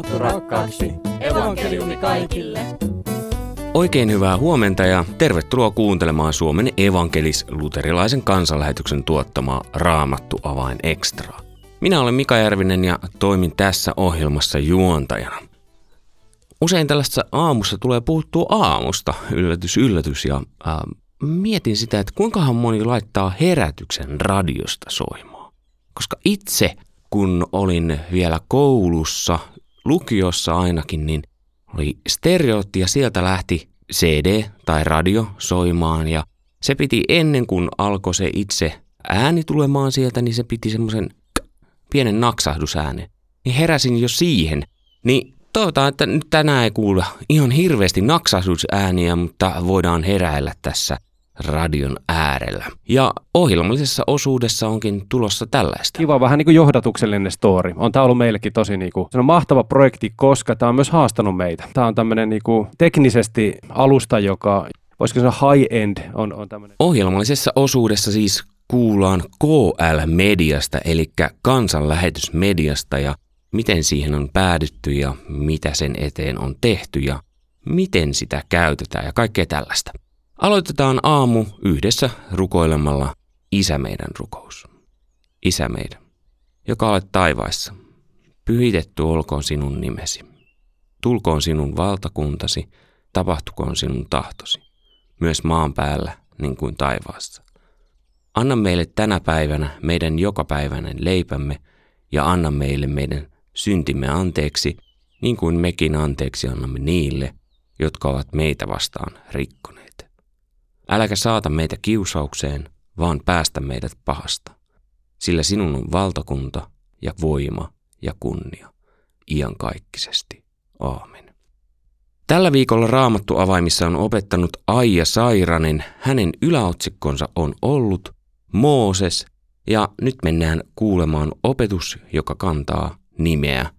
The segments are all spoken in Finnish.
raamattu rakkaaksi. Evankeliumi kaikille. Oikein hyvää huomenta ja tervetuloa kuuntelemaan Suomen evankelis-luterilaisen kansanlähetyksen tuottamaa Raamattu avain ekstraa. Minä olen Mika Järvinen ja toimin tässä ohjelmassa juontajana. Usein tällaista aamussa tulee puhuttua aamusta, yllätys yllätys, ja äh, mietin sitä, että kuinkahan moni laittaa herätyksen radiosta soimaan. Koska itse, kun olin vielä koulussa, lukiossa ainakin, niin oli stereotti ja sieltä lähti CD tai radio soimaan ja se piti ennen kuin alkoi se itse ääni tulemaan sieltä, niin se piti semmoisen pienen naksahdusäänen. Niin heräsin jo siihen. Niin toivotaan, että nyt tänään ei kuule ihan hirveästi naksahdusääniä, mutta voidaan heräillä tässä radion äärellä. Ja ohjelmallisessa osuudessa onkin tulossa tällaista. Kiva, vähän niin kuin johdatuksellinen story. On tämä ollut meillekin tosi niin kuin, se on mahtava projekti, koska tämä on myös haastanut meitä. Tämä on tämmöinen niin kuin, teknisesti alusta, joka voisiko sanoa high-end on, on tämmöinen. Ohjelmallisessa osuudessa siis kuullaan KL-mediasta, eli kansanlähetysmediasta ja miten siihen on päädytty ja mitä sen eteen on tehty ja miten sitä käytetään ja kaikkea tällaista. Aloitetaan aamu yhdessä rukoilemalla Isä meidän rukous. Isä meidän, joka olet taivaissa, pyhitetty olkoon sinun nimesi. Tulkoon sinun valtakuntasi, tapahtukoon sinun tahtosi, myös maan päällä niin kuin taivaassa. Anna meille tänä päivänä meidän jokapäiväinen leipämme ja anna meille meidän syntimme anteeksi, niin kuin mekin anteeksi annamme niille, jotka ovat meitä vastaan rikkoneet. Äläkä saata meitä kiusaukseen, vaan päästä meidät pahasta, sillä sinun on valtakunta ja voima ja kunnia iankaikkisesti. Aamen. Tällä viikolla Raamattu avaimissa on opettanut Aija Sairanen. Hänen yläotsikkonsa on ollut Mooses ja nyt mennään kuulemaan opetus, joka kantaa nimeä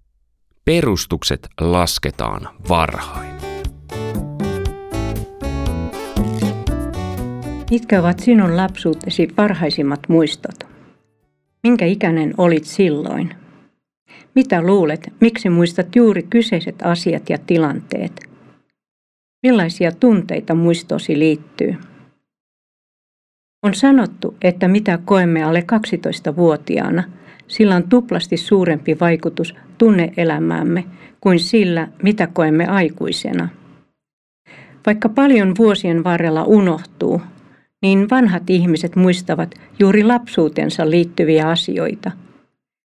Perustukset lasketaan varhain. Mitkä ovat sinun lapsuutesi parhaisimmat muistot? Minkä ikäinen olit silloin? Mitä luulet, miksi muistat juuri kyseiset asiat ja tilanteet? Millaisia tunteita muistosi liittyy? On sanottu, että mitä koemme alle 12-vuotiaana, sillä on tuplasti suurempi vaikutus tunneelämäämme kuin sillä, mitä koemme aikuisena. Vaikka paljon vuosien varrella unohtuu, niin vanhat ihmiset muistavat juuri lapsuutensa liittyviä asioita.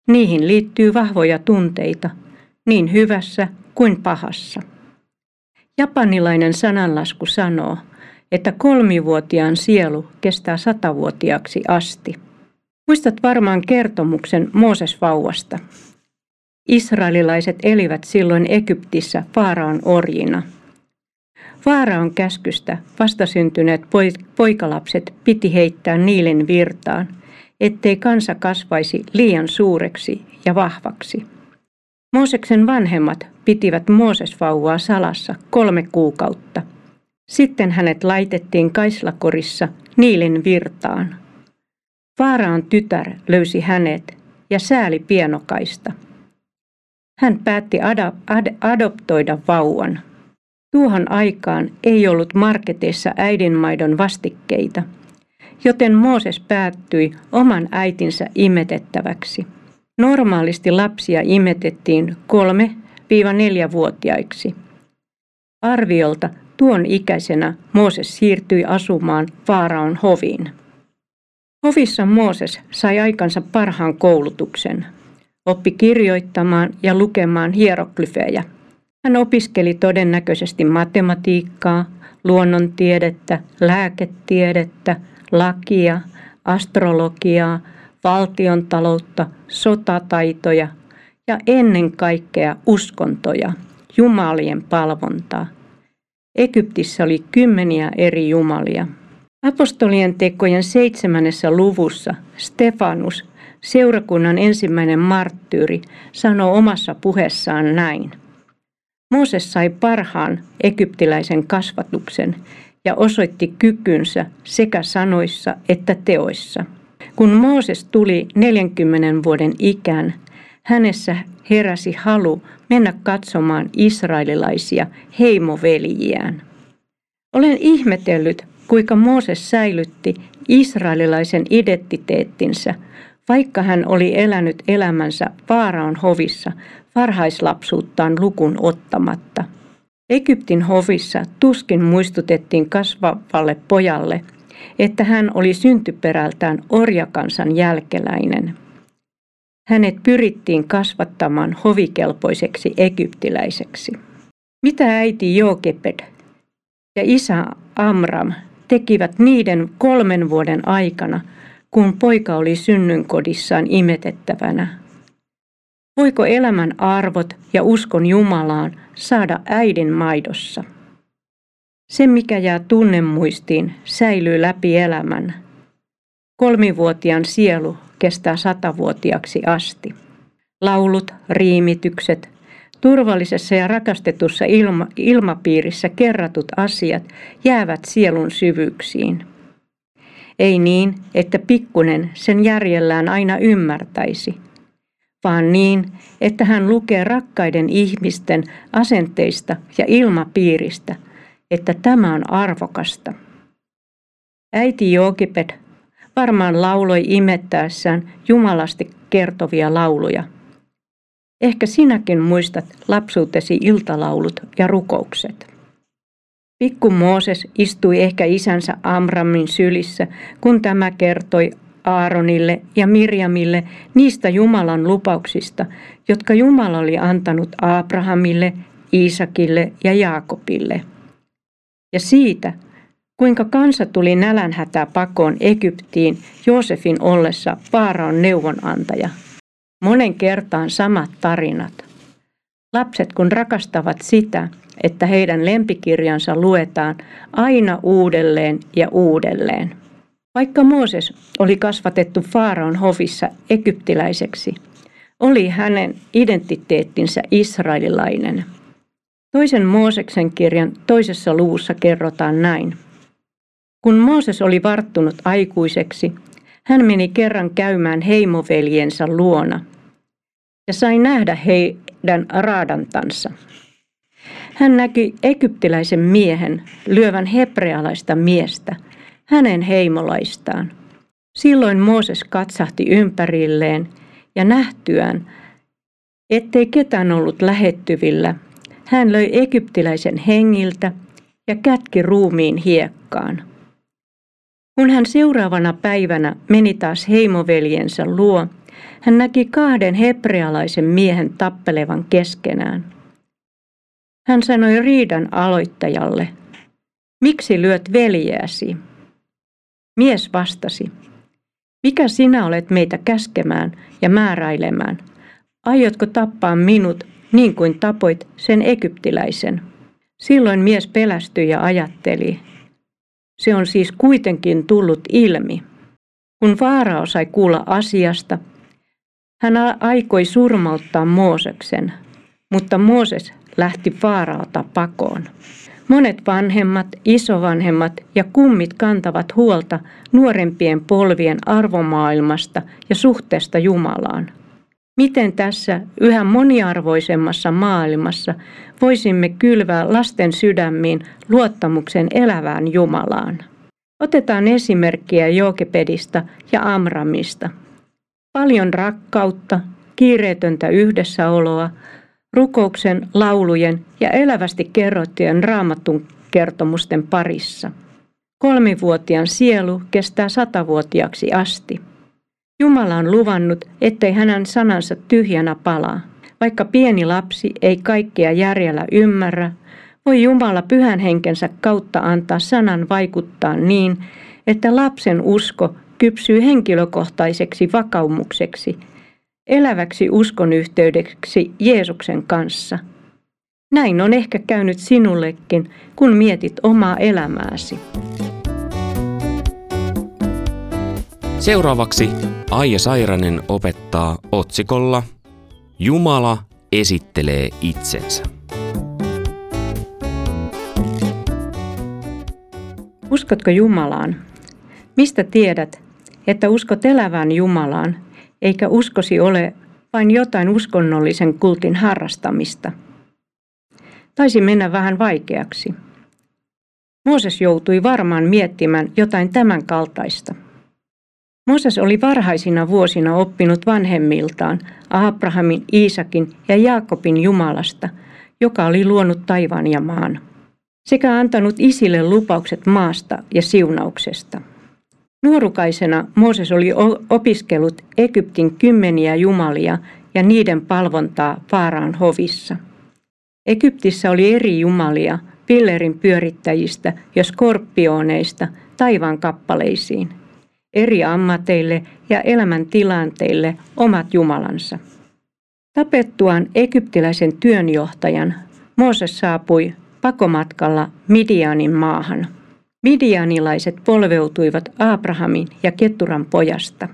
Niihin liittyy vahvoja tunteita, niin hyvässä kuin pahassa. Japanilainen sananlasku sanoo, että kolmivuotiaan sielu kestää satavuotiaaksi asti. Muistat varmaan kertomuksen Mooses-vauvasta. Israelilaiset elivät silloin Egyptissä Faaraon orjina – Vaaraon käskystä vastasyntyneet poikalapset piti heittää niilen virtaan, ettei kansa kasvaisi liian suureksi ja vahvaksi. Mooseksen vanhemmat pitivät Moosesvauvaa salassa kolme kuukautta. Sitten hänet laitettiin kaislakorissa Niilin virtaan. Vaaraan tytär löysi hänet ja sääli pienokaista. Hän päätti ad- ad- adoptoida vauvan. Tuohon aikaan ei ollut marketeissa äidinmaidon vastikkeita, joten Mooses päättyi oman äitinsä imetettäväksi. Normaalisti lapsia imetettiin 3-4-vuotiaiksi. Arviolta tuon ikäisenä Mooses siirtyi asumaan Faaraon hoviin. Hovissa Mooses sai aikansa parhaan koulutuksen. Oppi kirjoittamaan ja lukemaan hieroglyfejä – hän opiskeli todennäköisesti matematiikkaa, luonnontiedettä, lääketiedettä, lakia, astrologiaa, valtiontaloutta, sotataitoja ja ennen kaikkea uskontoja, jumalien palvontaa. Egyptissä oli kymmeniä eri jumalia. Apostolien tekojen seitsemännessä luvussa Stefanus, seurakunnan ensimmäinen marttyyri, sanoo omassa puheessaan näin. Mooses sai parhaan egyptiläisen kasvatuksen ja osoitti kykynsä sekä sanoissa että teoissa. Kun Mooses tuli 40 vuoden ikään, hänessä heräsi halu mennä katsomaan israelilaisia heimoveljiään. Olen ihmetellyt, kuinka Mooses säilytti israelilaisen identiteettinsä, vaikka hän oli elänyt elämänsä Faaraon hovissa varhaislapsuuttaan lukun ottamatta. Egyptin hovissa tuskin muistutettiin kasvavalle pojalle, että hän oli syntyperältään orjakansan jälkeläinen. Hänet pyrittiin kasvattamaan hovikelpoiseksi egyptiläiseksi. Mitä äiti Jokeped ja isä Amram tekivät niiden kolmen vuoden aikana, kun poika oli synnynkodissaan imetettävänä? Voiko elämän arvot ja uskon Jumalaan saada äidin maidossa? Se, mikä jää tunnemuistiin, säilyy läpi elämän. Kolmivuotiaan sielu kestää satavuotiaaksi asti. Laulut, riimitykset, turvallisessa ja rakastetussa ilma, ilmapiirissä kerratut asiat jäävät sielun syvyyksiin. Ei niin, että pikkunen sen järjellään aina ymmärtäisi, vaan niin, että hän lukee rakkaiden ihmisten asenteista ja ilmapiiristä, että tämä on arvokasta. Äiti Jokiped varmaan lauloi imettäessään jumalasti kertovia lauluja. Ehkä sinäkin muistat lapsuutesi iltalaulut ja rukoukset. Pikku Mooses istui ehkä isänsä Amramin sylissä, kun tämä kertoi Aaronille ja Mirjamille niistä Jumalan lupauksista, jotka Jumala oli antanut Abrahamille, Iisakille ja Jaakobille. Ja siitä, kuinka kansa tuli nälänhätää pakoon Egyptiin Joosefin ollessa Faaraon neuvonantaja. Monen kertaan samat tarinat. Lapset kun rakastavat sitä, että heidän lempikirjansa luetaan aina uudelleen ja uudelleen. Vaikka Mooses oli kasvatettu Faaraon hovissa egyptiläiseksi, oli hänen identiteettinsä israelilainen. Toisen Mooseksen kirjan toisessa luvussa kerrotaan näin. Kun Mooses oli varttunut aikuiseksi, hän meni kerran käymään heimoveljensä luona ja sai nähdä heidän raadantansa. Hän näki egyptiläisen miehen lyövän hebrealaista miestä, hänen heimolaistaan. Silloin Mooses katsahti ympärilleen ja nähtyään, ettei ketään ollut lähettyvillä, hän löi egyptiläisen hengiltä ja kätki ruumiin hiekkaan. Kun hän seuraavana päivänä meni taas heimoveljensä luo, hän näki kahden hebrealaisen miehen tappelevan keskenään. Hän sanoi riidan aloittajalle, miksi lyöt veljeäsi? Mies vastasi, mikä sinä olet meitä käskemään ja määräilemään? Aiotko tappaa minut niin kuin tapoit sen egyptiläisen? Silloin mies pelästyi ja ajatteli, se on siis kuitenkin tullut ilmi. Kun Faarao sai kuulla asiasta, hän aikoi surmauttaa Mooseksen, mutta Mooses lähti Faaraota pakoon. Monet vanhemmat, isovanhemmat ja kummit kantavat huolta nuorempien polvien arvomaailmasta ja suhteesta Jumalaan. Miten tässä yhä moniarvoisemmassa maailmassa voisimme kylvää lasten sydämiin luottamuksen elävään Jumalaan? Otetaan esimerkkiä Jokepedista ja Amramista. Paljon rakkautta, kiireetöntä yhdessäoloa, rukouksen, laulujen ja elävästi kerrottujen raamatun kertomusten parissa. Kolmivuotiaan sielu kestää satavuotiaaksi asti. Jumala on luvannut, ettei hänen sanansa tyhjänä palaa. Vaikka pieni lapsi ei kaikkea järjellä ymmärrä, voi Jumala pyhän henkensä kautta antaa sanan vaikuttaa niin, että lapsen usko kypsyy henkilökohtaiseksi vakaumukseksi, eläväksi uskonyhteydeksi Jeesuksen kanssa. Näin on ehkä käynyt sinullekin, kun mietit omaa elämääsi. Seuraavaksi Aija Sairanen opettaa otsikolla Jumala esittelee itsensä. Uskotko Jumalaan? Mistä tiedät, että uskot elävään Jumalaan, eikä uskosi ole vain jotain uskonnollisen kultin harrastamista. Taisi mennä vähän vaikeaksi. Mooses joutui varmaan miettimään jotain tämän kaltaista. Mooses oli varhaisina vuosina oppinut vanhemmiltaan Abrahamin, Iisakin ja Jaakobin Jumalasta, joka oli luonut taivaan ja maan, sekä antanut isille lupaukset maasta ja siunauksesta. Nuorukaisena Mooses oli opiskellut Egyptin kymmeniä jumalia ja niiden palvontaa Faaraan hovissa. Egyptissä oli eri jumalia, pillerin pyörittäjistä ja skorpioneista taivaan kappaleisiin. Eri ammateille ja elämäntilanteille omat jumalansa. Tapettuaan egyptiläisen työnjohtajan Mooses saapui pakomatkalla Midianin maahan – Midianilaiset polveutuivat Abrahamin ja Keturan pojasta.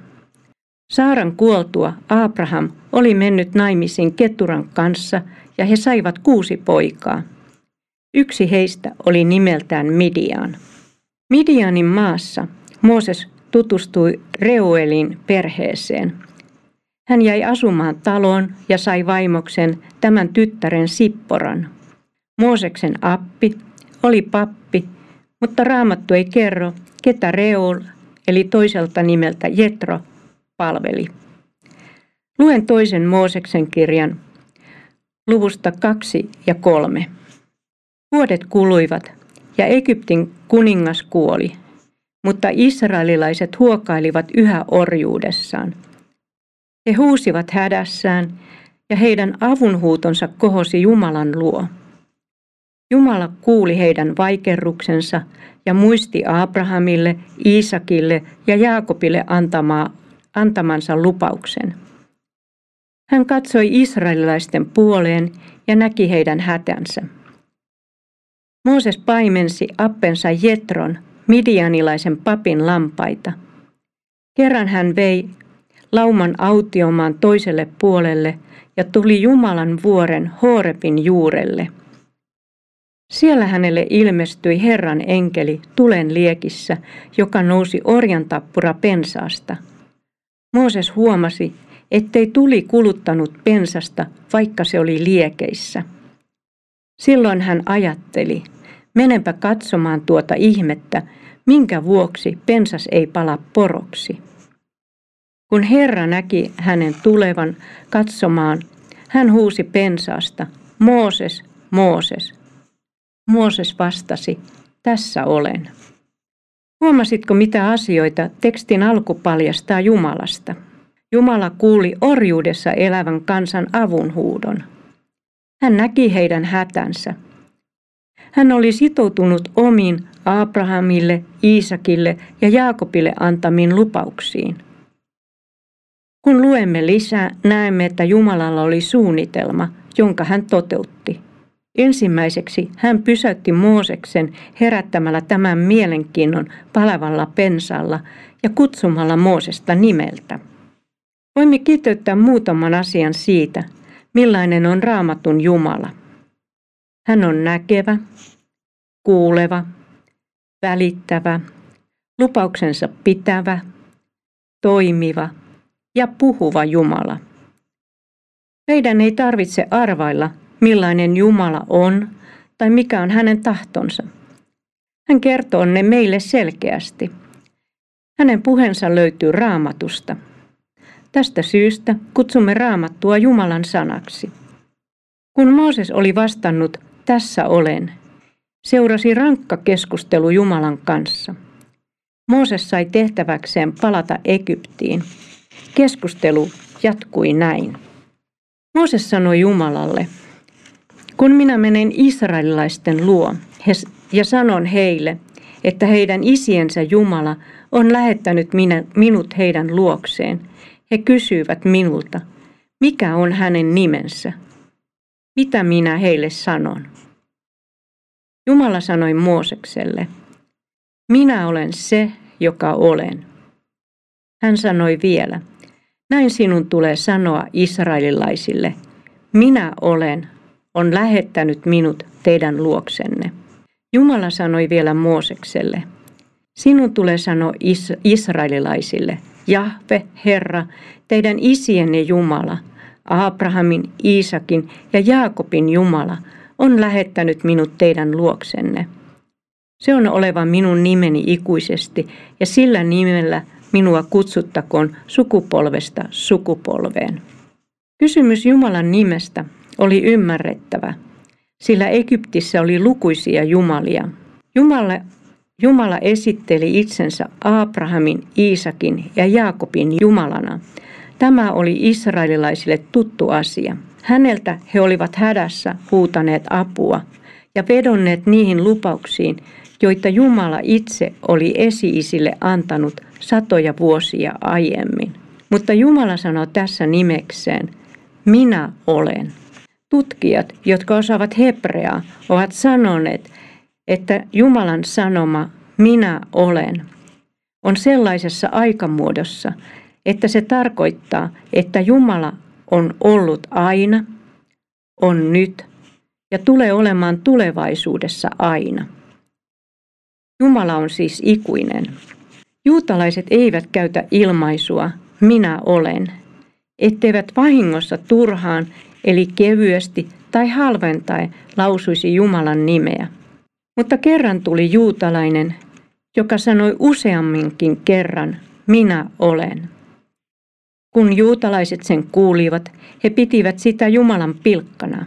Saaran kuoltua Abraham oli mennyt naimisiin Keturan kanssa ja he saivat kuusi poikaa. Yksi heistä oli nimeltään Midian. Midianin maassa Mooses tutustui Reuelin perheeseen. Hän jäi asumaan taloon ja sai vaimoksen tämän tyttären Sipporan. Mooseksen appi oli pappi mutta raamattu ei kerro, ketä Reul, eli toiselta nimeltä Jetro, palveli. Luen toisen Mooseksen kirjan luvusta kaksi ja kolme. Vuodet kuluivat ja Egyptin kuningas kuoli, mutta israelilaiset huokailivat yhä orjuudessaan. He huusivat hädässään ja heidän avunhuutonsa kohosi Jumalan luo. Jumala kuuli heidän vaikerruksensa ja muisti Abrahamille, Iisakille ja Jaakobille antamaa, antamansa lupauksen. Hän katsoi israelilaisten puoleen ja näki heidän hätänsä. Mooses paimensi appensa Jetron, midianilaisen papin lampaita. Kerran hän vei lauman autiomaan toiselle puolelle ja tuli Jumalan vuoren Horebin juurelle – siellä hänelle ilmestyi Herran enkeli tulen liekissä, joka nousi orjan tappura pensaasta. Mooses huomasi, ettei tuli kuluttanut pensasta, vaikka se oli liekeissä. Silloin hän ajatteli, menenpä katsomaan tuota ihmettä, minkä vuoksi pensas ei pala poroksi. Kun Herra näki hänen tulevan katsomaan, hän huusi pensaasta, Mooses, Mooses. Mooses vastasi, tässä olen. Huomasitko mitä asioita tekstin alku paljastaa Jumalasta? Jumala kuuli orjuudessa elävän kansan avunhuudon. Hän näki heidän hätänsä. Hän oli sitoutunut omiin Abrahamille, Iisakille ja Jaakobille antamiin lupauksiin. Kun luemme lisää, näemme, että Jumalalla oli suunnitelma, jonka hän toteutti. Ensimmäiseksi hän pysäytti Mooseksen herättämällä tämän mielenkiinnon palavalla pensalla ja kutsumalla Moosesta nimeltä. Voimme kiteyttää muutaman asian siitä, millainen on raamatun Jumala. Hän on näkevä, kuuleva, välittävä, lupauksensa pitävä, toimiva ja puhuva Jumala. Meidän ei tarvitse arvailla, millainen Jumala on tai mikä on hänen tahtonsa. Hän kertoo ne meille selkeästi. Hänen puheensa löytyy raamatusta. Tästä syystä kutsumme raamattua Jumalan sanaksi. Kun Mooses oli vastannut, tässä olen, seurasi rankka keskustelu Jumalan kanssa. Mooses sai tehtäväkseen palata Egyptiin. Keskustelu jatkui näin. Mooses sanoi Jumalalle, kun minä menen israelilaisten luo ja sanon heille, että heidän isiensä Jumala on lähettänyt minä, minut heidän luokseen, he kysyvät minulta, mikä on hänen nimensä? Mitä minä heille sanon? Jumala sanoi Moosekselle, minä olen se, joka olen. Hän sanoi vielä, näin sinun tulee sanoa israelilaisille, minä olen on lähettänyt minut teidän luoksenne. Jumala sanoi vielä Moosekselle, sinun tulee sanoa is- israelilaisille, Jahve, Herra, teidän isienne Jumala, Abrahamin, Iisakin ja Jaakobin Jumala on lähettänyt minut teidän luoksenne. Se on oleva minun nimeni ikuisesti ja sillä nimellä minua kutsuttakoon sukupolvesta sukupolveen. Kysymys Jumalan nimestä oli ymmärrettävä, sillä Egyptissä oli lukuisia jumalia. Jumala, Jumala esitteli itsensä Abrahamin, Iisakin ja Jaakobin Jumalana. Tämä oli israelilaisille tuttu asia. Häneltä he olivat hädässä huutaneet apua ja vedonneet niihin lupauksiin, joita Jumala itse oli esi-isille antanut satoja vuosia aiemmin. Mutta Jumala sanoi tässä nimekseen, minä olen. Tutkijat, jotka osaavat hebreaa, ovat sanoneet, että Jumalan sanoma minä olen on sellaisessa aikamuodossa, että se tarkoittaa, että Jumala on ollut aina, on nyt ja tulee olemaan tulevaisuudessa aina. Jumala on siis ikuinen. Juutalaiset eivät käytä ilmaisua minä olen, etteivät vahingossa turhaan eli kevyesti tai halventaen lausuisi Jumalan nimeä. Mutta kerran tuli juutalainen, joka sanoi useamminkin kerran minä olen. Kun juutalaiset sen kuulivat, he pitivät sitä Jumalan pilkkana.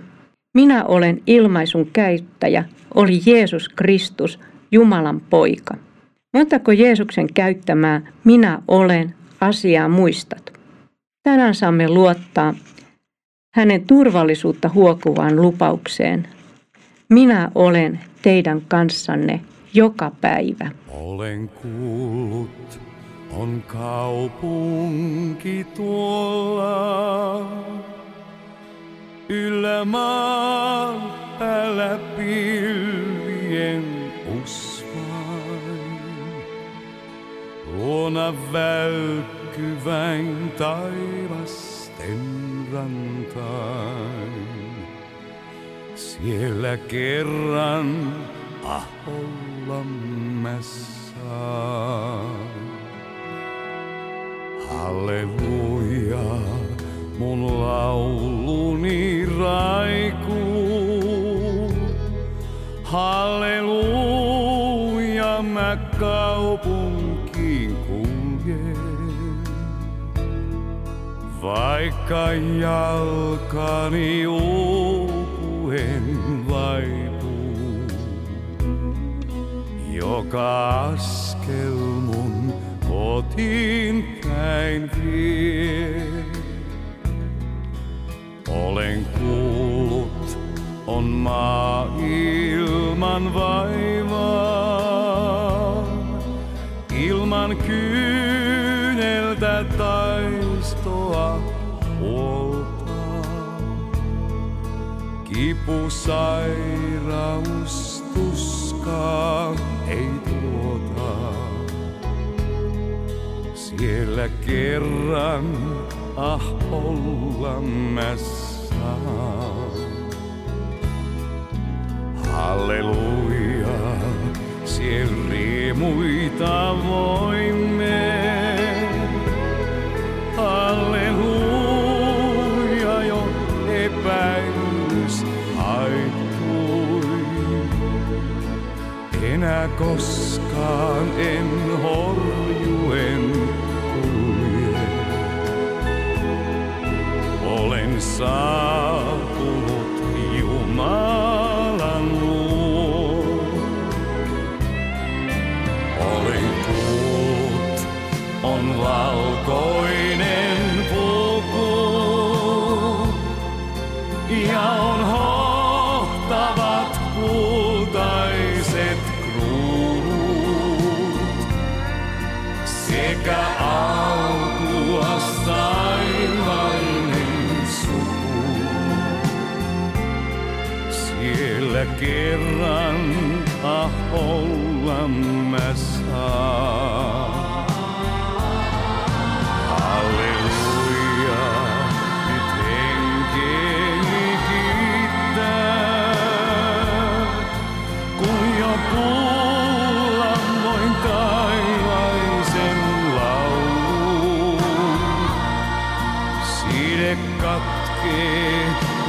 Minä olen ilmaisun käyttäjä, oli Jeesus Kristus, Jumalan poika. Montako Jeesuksen käyttämää minä olen asiaa muistat? Tänään saamme luottaa hänen turvallisuutta huokuvaan lupaukseen. Minä olen teidän kanssanne joka päivä. Olen kuullut, on kaupunki tuolla. Yllä maan päällä pilvien Luona välkkyväin taivasten rantain. Siellä kerran aholla mä saan. Halleluja, mun lauluni raikuu. Halleluja, mä kaupungin Vaikka jalkani uupuen vaipuu, joka askel mun kotiin päin vie. Olen kuullut, on maa ilman vaivaa, ilman kyyneltä Kipu, sairaus, tuska ei tuota. Siellä kerran ah olla mä saan. Halleluja, siellä riemuita voimme. Halleluja, enää koskaan en horjuen kulje. Olen saapunut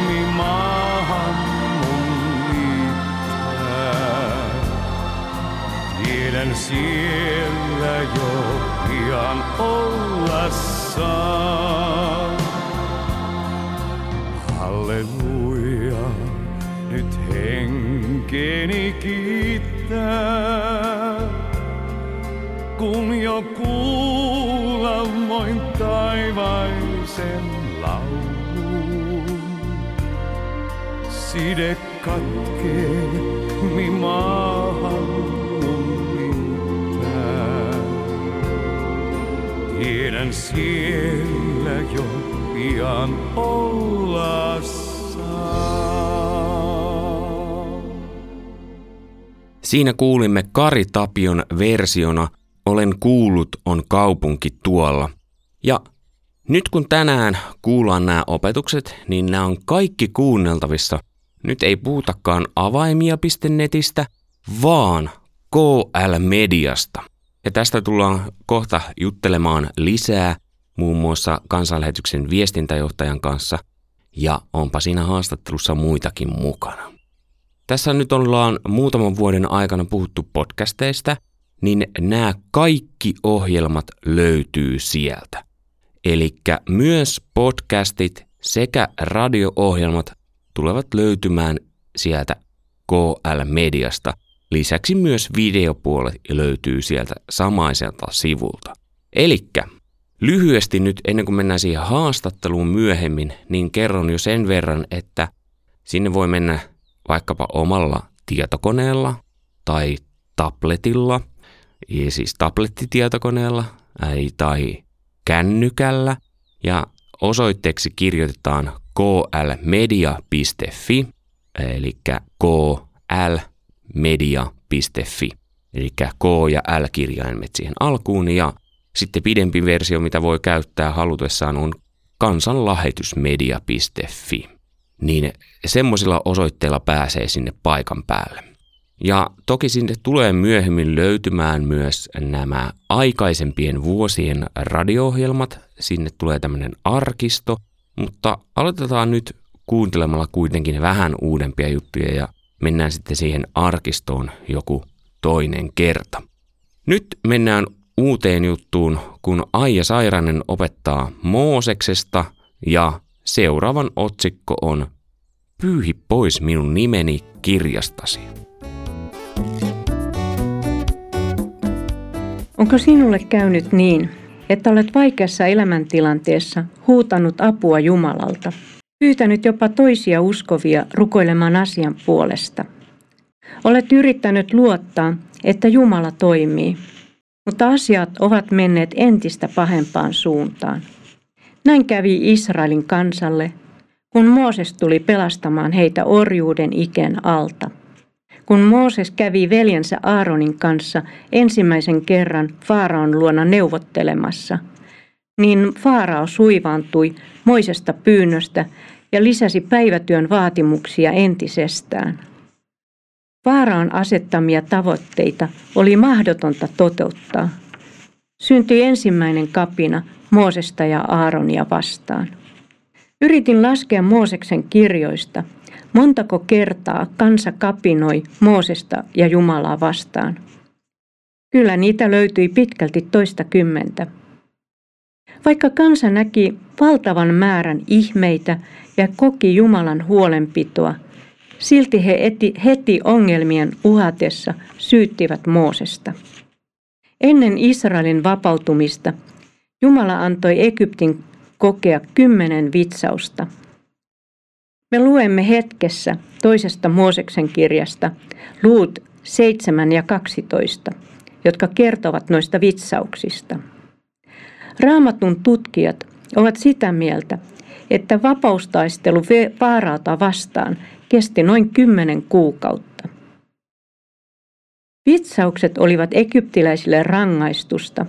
mi maahan mun liittää. Tiedän siellä jo pian olla saa. Halleluja, nyt henkeni kiittää. Kun jo kuulla voin taivaisen Side katkee, mi maahan liittää. Tiedän siellä jo pian olla. Siinä kuulimme Kari Tapion versiona Olen kuullut on kaupunki tuolla. Ja nyt kun tänään kuullaan nämä opetukset, niin nämä on kaikki kuunneltavissa. Nyt ei puhutakaan avaimia.netistä, vaan KL-mediasta. Ja tästä tullaan kohta juttelemaan lisää muun muassa kansanlähetyksen viestintäjohtajan kanssa ja onpa siinä haastattelussa muitakin mukana. Tässä nyt ollaan muutaman vuoden aikana puhuttu podcasteista, niin nämä kaikki ohjelmat löytyy sieltä. Eli myös podcastit sekä radio-ohjelmat tulevat löytymään sieltä KL-mediasta. Lisäksi myös videopuolet löytyy sieltä samaiselta sivulta. Elikkä lyhyesti nyt ennen kuin mennään siihen haastatteluun myöhemmin, niin kerron jo sen verran, että sinne voi mennä vaikkapa omalla tietokoneella tai tabletilla, siis tablettitietokoneella tai kännykällä ja osoitteeksi kirjoitetaan klmedia.fi eli klmedia.fi eli K ja L kirjaimet siihen alkuun ja sitten pidempi versio, mitä voi käyttää halutessaan on kansanlahetysmedia.fi. Niin semmoisilla osoitteilla pääsee sinne paikan päälle. Ja toki sinne tulee myöhemmin löytymään myös nämä aikaisempien vuosien radio-ohjelmat. Sinne tulee tämmöinen arkisto, mutta aloitetaan nyt kuuntelemalla kuitenkin vähän uudempia juttuja ja mennään sitten siihen arkistoon joku toinen kerta. Nyt mennään uuteen juttuun, kun Aija Sairanen opettaa Mooseksesta ja seuraavan otsikko on Pyyhi pois minun nimeni kirjastasi. Onko sinulle käynyt niin, että olet vaikeassa elämäntilanteessa huutanut apua Jumalalta, pyytänyt jopa toisia uskovia rukoilemaan asian puolesta? Olet yrittänyt luottaa, että Jumala toimii, mutta asiat ovat menneet entistä pahempaan suuntaan. Näin kävi Israelin kansalle, kun Mooses tuli pelastamaan heitä orjuuden iken alta. Kun Mooses kävi veljensä Aaronin kanssa ensimmäisen kerran Faaraon luona neuvottelemassa, niin Faarao suivaantui moisesta pyynnöstä ja lisäsi päivätyön vaatimuksia entisestään. Faaraon asettamia tavoitteita oli mahdotonta toteuttaa. Syntyi ensimmäinen kapina Moosesta ja Aaronia vastaan. Yritin laskea Mooseksen kirjoista, montako kertaa kansa kapinoi Moosesta ja Jumalaa vastaan. Kyllä niitä löytyi pitkälti toista kymmentä. Vaikka kansa näki valtavan määrän ihmeitä ja koki Jumalan huolenpitoa, silti he eti, heti ongelmien uhatessa syyttivät Moosesta. Ennen Israelin vapautumista Jumala antoi Egyptin kokea kymmenen vitsausta. Me luemme hetkessä toisesta Mooseksen kirjasta luut 7 ja 12, jotka kertovat noista vitsauksista. Raamatun tutkijat ovat sitä mieltä, että vapaustaistelu vaarauta vastaan kesti noin kymmenen kuukautta. Vitsaukset olivat egyptiläisille rangaistusta,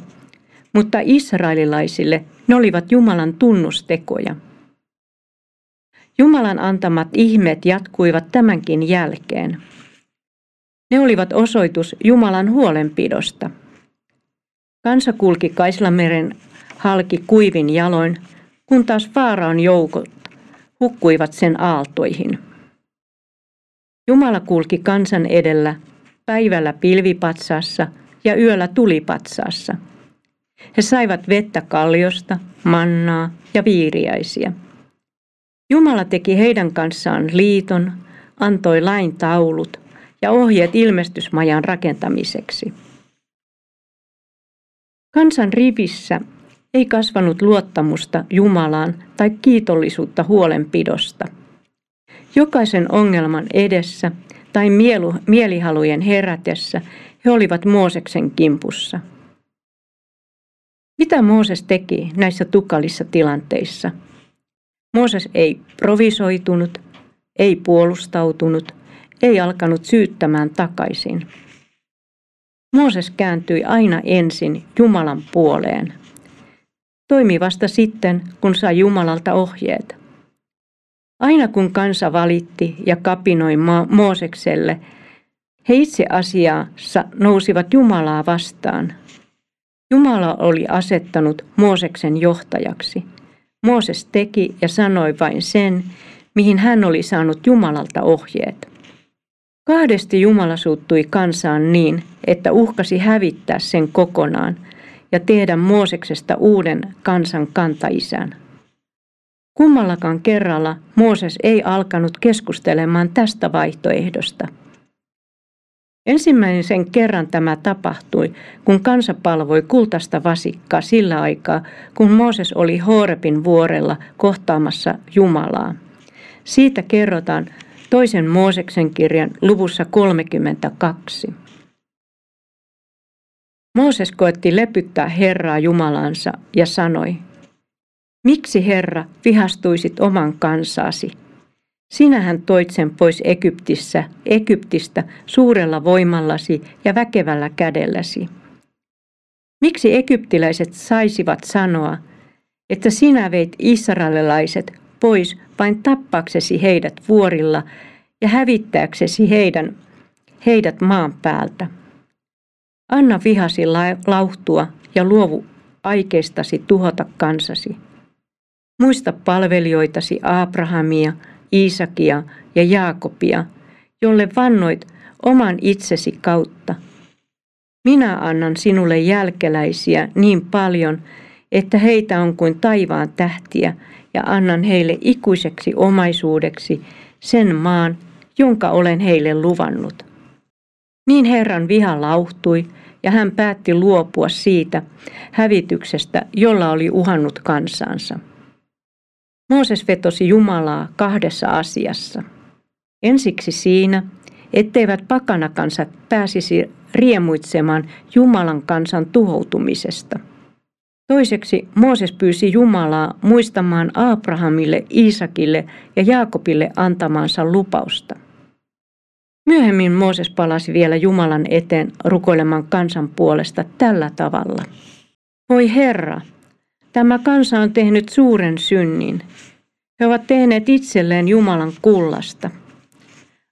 mutta israelilaisille ne olivat Jumalan tunnustekoja. Jumalan antamat ihmeet jatkuivat tämänkin jälkeen. Ne olivat osoitus Jumalan huolenpidosta. Kansa kulki Kaislameren halki kuivin jaloin, kun taas Faaraon joukot hukkuivat sen aaltoihin. Jumala kulki kansan edellä päivällä pilvipatsaassa ja yöllä tulipatsaassa. He saivat vettä kalliosta, mannaa ja viiriäisiä. Jumala teki heidän kanssaan liiton, antoi lain taulut ja ohjeet ilmestysmajan rakentamiseksi. Kansan rivissä ei kasvanut luottamusta Jumalaan tai kiitollisuutta huolenpidosta. Jokaisen ongelman edessä tai mielu, mielihalujen herätessä he olivat Mooseksen kimpussa. Mitä Mooses teki näissä tukalissa tilanteissa? Mooses ei provisoitunut, ei puolustautunut, ei alkanut syyttämään takaisin. Mooses kääntyi aina ensin Jumalan puoleen. Toimi vasta sitten, kun sai Jumalalta ohjeet. Aina kun kansa valitti ja kapinoi Moosekselle, he itse asiassa nousivat Jumalaa vastaan. Jumala oli asettanut Mooseksen johtajaksi. Mooses teki ja sanoi vain sen, mihin hän oli saanut Jumalalta ohjeet. Kahdesti Jumala suuttui kansaan niin, että uhkasi hävittää sen kokonaan ja tehdä Mooseksesta uuden kansan kantaisän. Kummallakaan kerralla Mooses ei alkanut keskustelemaan tästä vaihtoehdosta. Ensimmäisen kerran tämä tapahtui, kun kansa palvoi kultasta vasikkaa sillä aikaa, kun Mooses oli Horebin vuorella kohtaamassa Jumalaa. Siitä kerrotaan toisen Mooseksen kirjan luvussa 32. Mooses koetti lepyttää Herraa Jumalansa ja sanoi, Miksi Herra vihastuisit oman kansaasi? Sinähän toit sen pois Egyptissä, Egyptistä suurella voimallasi ja väkevällä kädelläsi. Miksi egyptiläiset saisivat sanoa, että sinä veit israelilaiset pois vain tappaksesi heidät vuorilla ja hävittääksesi heidän, heidät maan päältä? Anna vihasi lauhtua ja luovu aikeistasi tuhota kansasi. Muista palvelijoitasi Abrahamia, Iisakia ja Jaakobia, jolle vannoit oman itsesi kautta. Minä annan sinulle jälkeläisiä niin paljon, että heitä on kuin taivaan tähtiä, ja annan heille ikuiseksi omaisuudeksi sen maan, jonka olen heille luvannut. Niin Herran viha lauhtui, ja hän päätti luopua siitä hävityksestä, jolla oli uhannut kansansa. Mooses vetosi Jumalaa kahdessa asiassa. Ensiksi siinä, etteivät pakanakansat pääsisi riemuitsemaan Jumalan kansan tuhoutumisesta. Toiseksi Mooses pyysi Jumalaa muistamaan Abrahamille, Iisakille ja Jaakobille antamaansa lupausta. Myöhemmin Mooses palasi vielä Jumalan eteen rukoilemaan kansan puolesta tällä tavalla. Voi Herra, Tämä kansa on tehnyt suuren synnin. He ovat tehneet itselleen Jumalan kullasta.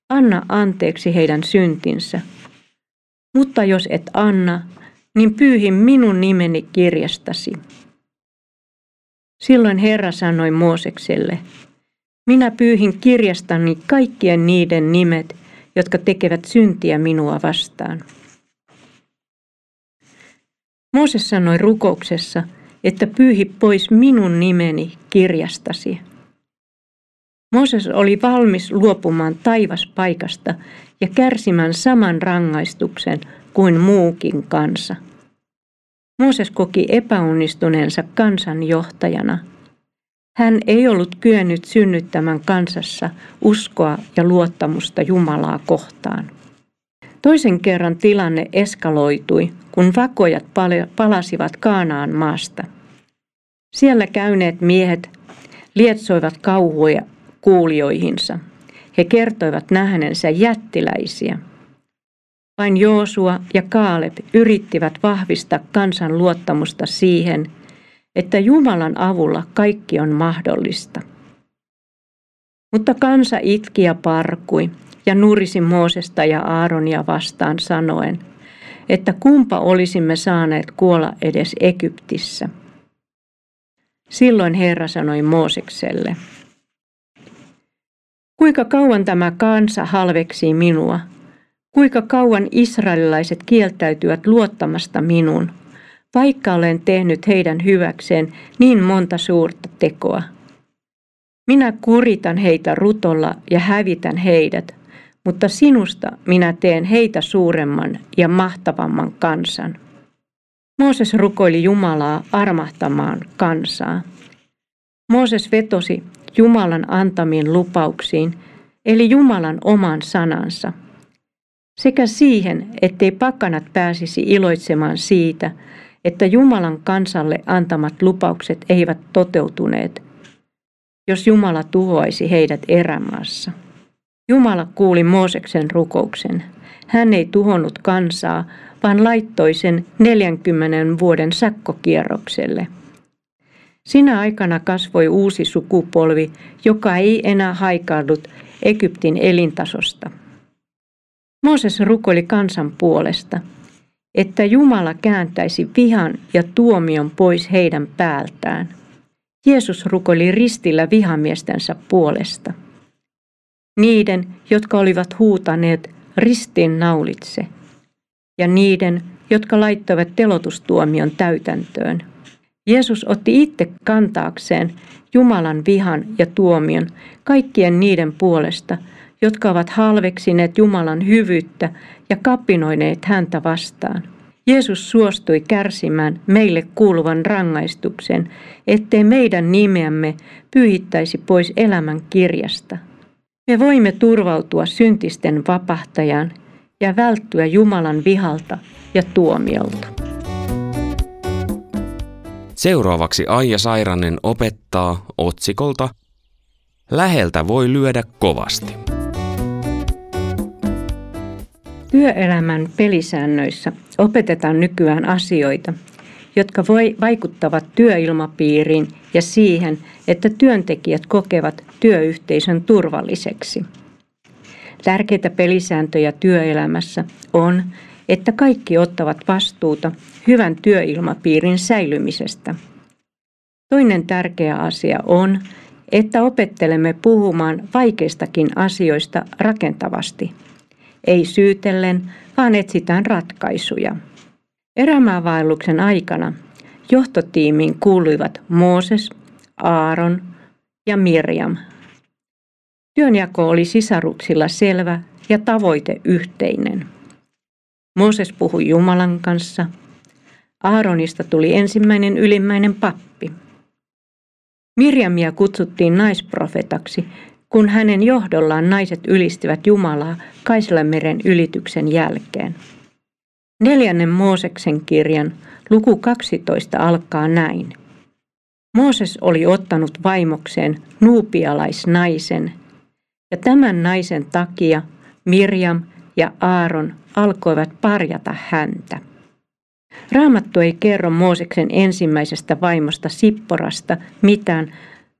Anna anteeksi heidän syntinsä. Mutta jos et anna, niin pyyhin minun nimeni kirjastasi. Silloin Herra sanoi Moosekselle, minä pyyhin kirjastani kaikkien niiden nimet, jotka tekevät syntiä minua vastaan. Mooses sanoi rukouksessa – että pyyhi pois minun nimeni kirjastasi. Mooses oli valmis luopumaan taivaspaikasta ja kärsimään saman rangaistuksen kuin muukin kansa. Mooses koki epäonnistuneensa kansanjohtajana. Hän ei ollut kyennyt synnyttämään kansassa uskoa ja luottamusta Jumalaa kohtaan. Toisen kerran tilanne eskaloitui, kun vakojat palasivat Kaanaan maasta. Siellä käyneet miehet lietsoivat kauhuja kuulijoihinsa. He kertoivat nähneensä jättiläisiä. Vain Joosua ja Kaaleb yrittivät vahvistaa kansan luottamusta siihen, että Jumalan avulla kaikki on mahdollista. Mutta kansa itki ja parkui ja nurisi Moosesta ja Aaronia vastaan sanoen, että kumpa olisimme saaneet kuolla edes Egyptissä. Silloin Herra sanoi Moosekselle, Kuinka kauan tämä kansa halveksii minua? Kuinka kauan israelilaiset kieltäytyvät luottamasta minun, vaikka olen tehnyt heidän hyväkseen niin monta suurta tekoa? Minä kuritan heitä rutolla ja hävitän heidät, mutta sinusta minä teen heitä suuremman ja mahtavamman kansan. Mooses rukoili Jumalaa armahtamaan kansaa. Mooses vetosi Jumalan antamiin lupauksiin, eli Jumalan oman sanansa, sekä siihen, ettei pakanat pääsisi iloitsemaan siitä, että Jumalan kansalle antamat lupaukset eivät toteutuneet, jos Jumala tuhoaisi heidät erämaassa. Jumala kuuli Mooseksen rukouksen. Hän ei tuhonnut kansaa, vaan laittoi sen 40 vuoden sakkokierrokselle. Sinä aikana kasvoi uusi sukupolvi, joka ei enää haikaillut Egyptin elintasosta. Mooses rukoili kansan puolesta, että Jumala kääntäisi vihan ja tuomion pois heidän päältään. Jeesus rukoili ristillä vihamiestensä puolesta. Niiden, jotka olivat huutaneet ristiin naulitse, ja niiden, jotka laittoivat telotustuomion täytäntöön. Jeesus otti itse kantaakseen Jumalan vihan ja tuomion kaikkien niiden puolesta, jotka ovat halveksineet Jumalan hyvyyttä ja kapinoineet häntä vastaan. Jeesus suostui kärsimään meille kuuluvan rangaistuksen, ettei meidän nimeämme pyhittäisi pois elämän kirjasta. Me voimme turvautua syntisten vapahtajan ja välttyä Jumalan vihalta ja tuomiolta. Seuraavaksi Aija Sairanen opettaa otsikolta Läheltä voi lyödä kovasti. Työelämän pelisäännöissä opetetaan nykyään asioita, jotka voi vaikuttavat työilmapiiriin ja siihen, että työntekijät kokevat työyhteisön turvalliseksi. Tärkeitä pelisääntöjä työelämässä on, että kaikki ottavat vastuuta hyvän työilmapiirin säilymisestä. Toinen tärkeä asia on, että opettelemme puhumaan vaikeistakin asioista rakentavasti. Ei syytellen, vaan etsitään ratkaisuja. Erämaavaelluksen aikana johtotiimiin kuuluivat Mooses, Aaron ja Mirjam. Työnjako oli sisaruksilla selvä ja tavoite yhteinen. Mooses puhui Jumalan kanssa. Aaronista tuli ensimmäinen ylimmäinen pappi. Mirjamia kutsuttiin naisprofetaksi, kun hänen johdollaan naiset ylistivät Jumalaa Kaisalameren ylityksen jälkeen. Neljännen Mooseksen kirjan luku 12 alkaa näin. Mooses oli ottanut vaimokseen nuupialaisnaisen, ja tämän naisen takia Mirjam ja Aaron alkoivat parjata häntä. Raamattu ei kerro Mooseksen ensimmäisestä vaimosta Sipporasta mitään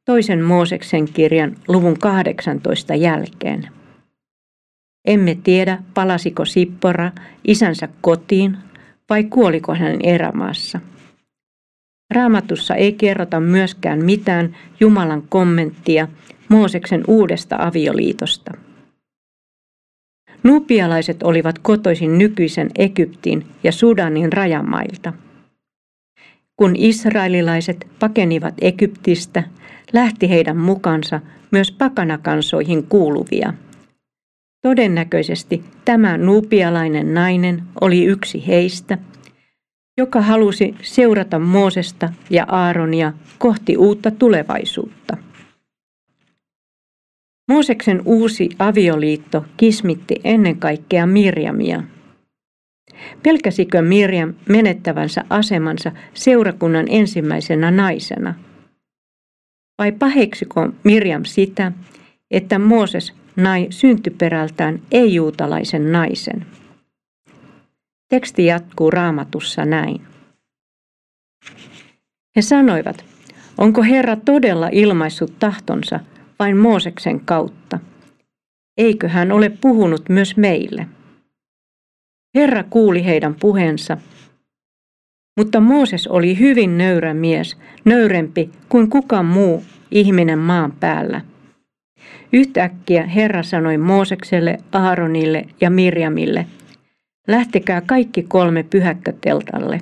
toisen Mooseksen kirjan luvun 18 jälkeen. Emme tiedä, palasiko Sippora isänsä kotiin vai kuoliko hän erämaassa. Raamatussa ei kerrota myöskään mitään Jumalan kommenttia Mooseksen uudesta avioliitosta. Nupialaiset olivat kotoisin nykyisen Egyptin ja Sudanin rajamailta. Kun israelilaiset pakenivat Egyptistä, lähti heidän mukansa myös pakanakansoihin kuuluvia. Todennäköisesti tämä nuupialainen nainen oli yksi heistä, joka halusi seurata Moosesta ja Aaronia kohti uutta tulevaisuutta. Mooseksen uusi avioliitto kismitti ennen kaikkea Mirjamia. Pelkäsikö Mirjam menettävänsä asemansa seurakunnan ensimmäisenä naisena? Vai paheksiko Mirjam sitä, että Mooses nai syntyperältään ei-juutalaisen naisen? Teksti jatkuu raamatussa näin. He sanoivat, onko Herra todella ilmaissut tahtonsa vain Mooseksen kautta? Eikö hän ole puhunut myös meille? Herra kuuli heidän puheensa, mutta Mooses oli hyvin nöyrä mies, nöyrempi kuin kukaan muu ihminen maan päällä. Yhtäkkiä Herra sanoi Moosekselle, Aaronille ja Mirjamille, lähtekää kaikki kolme pyhäkköteltalle.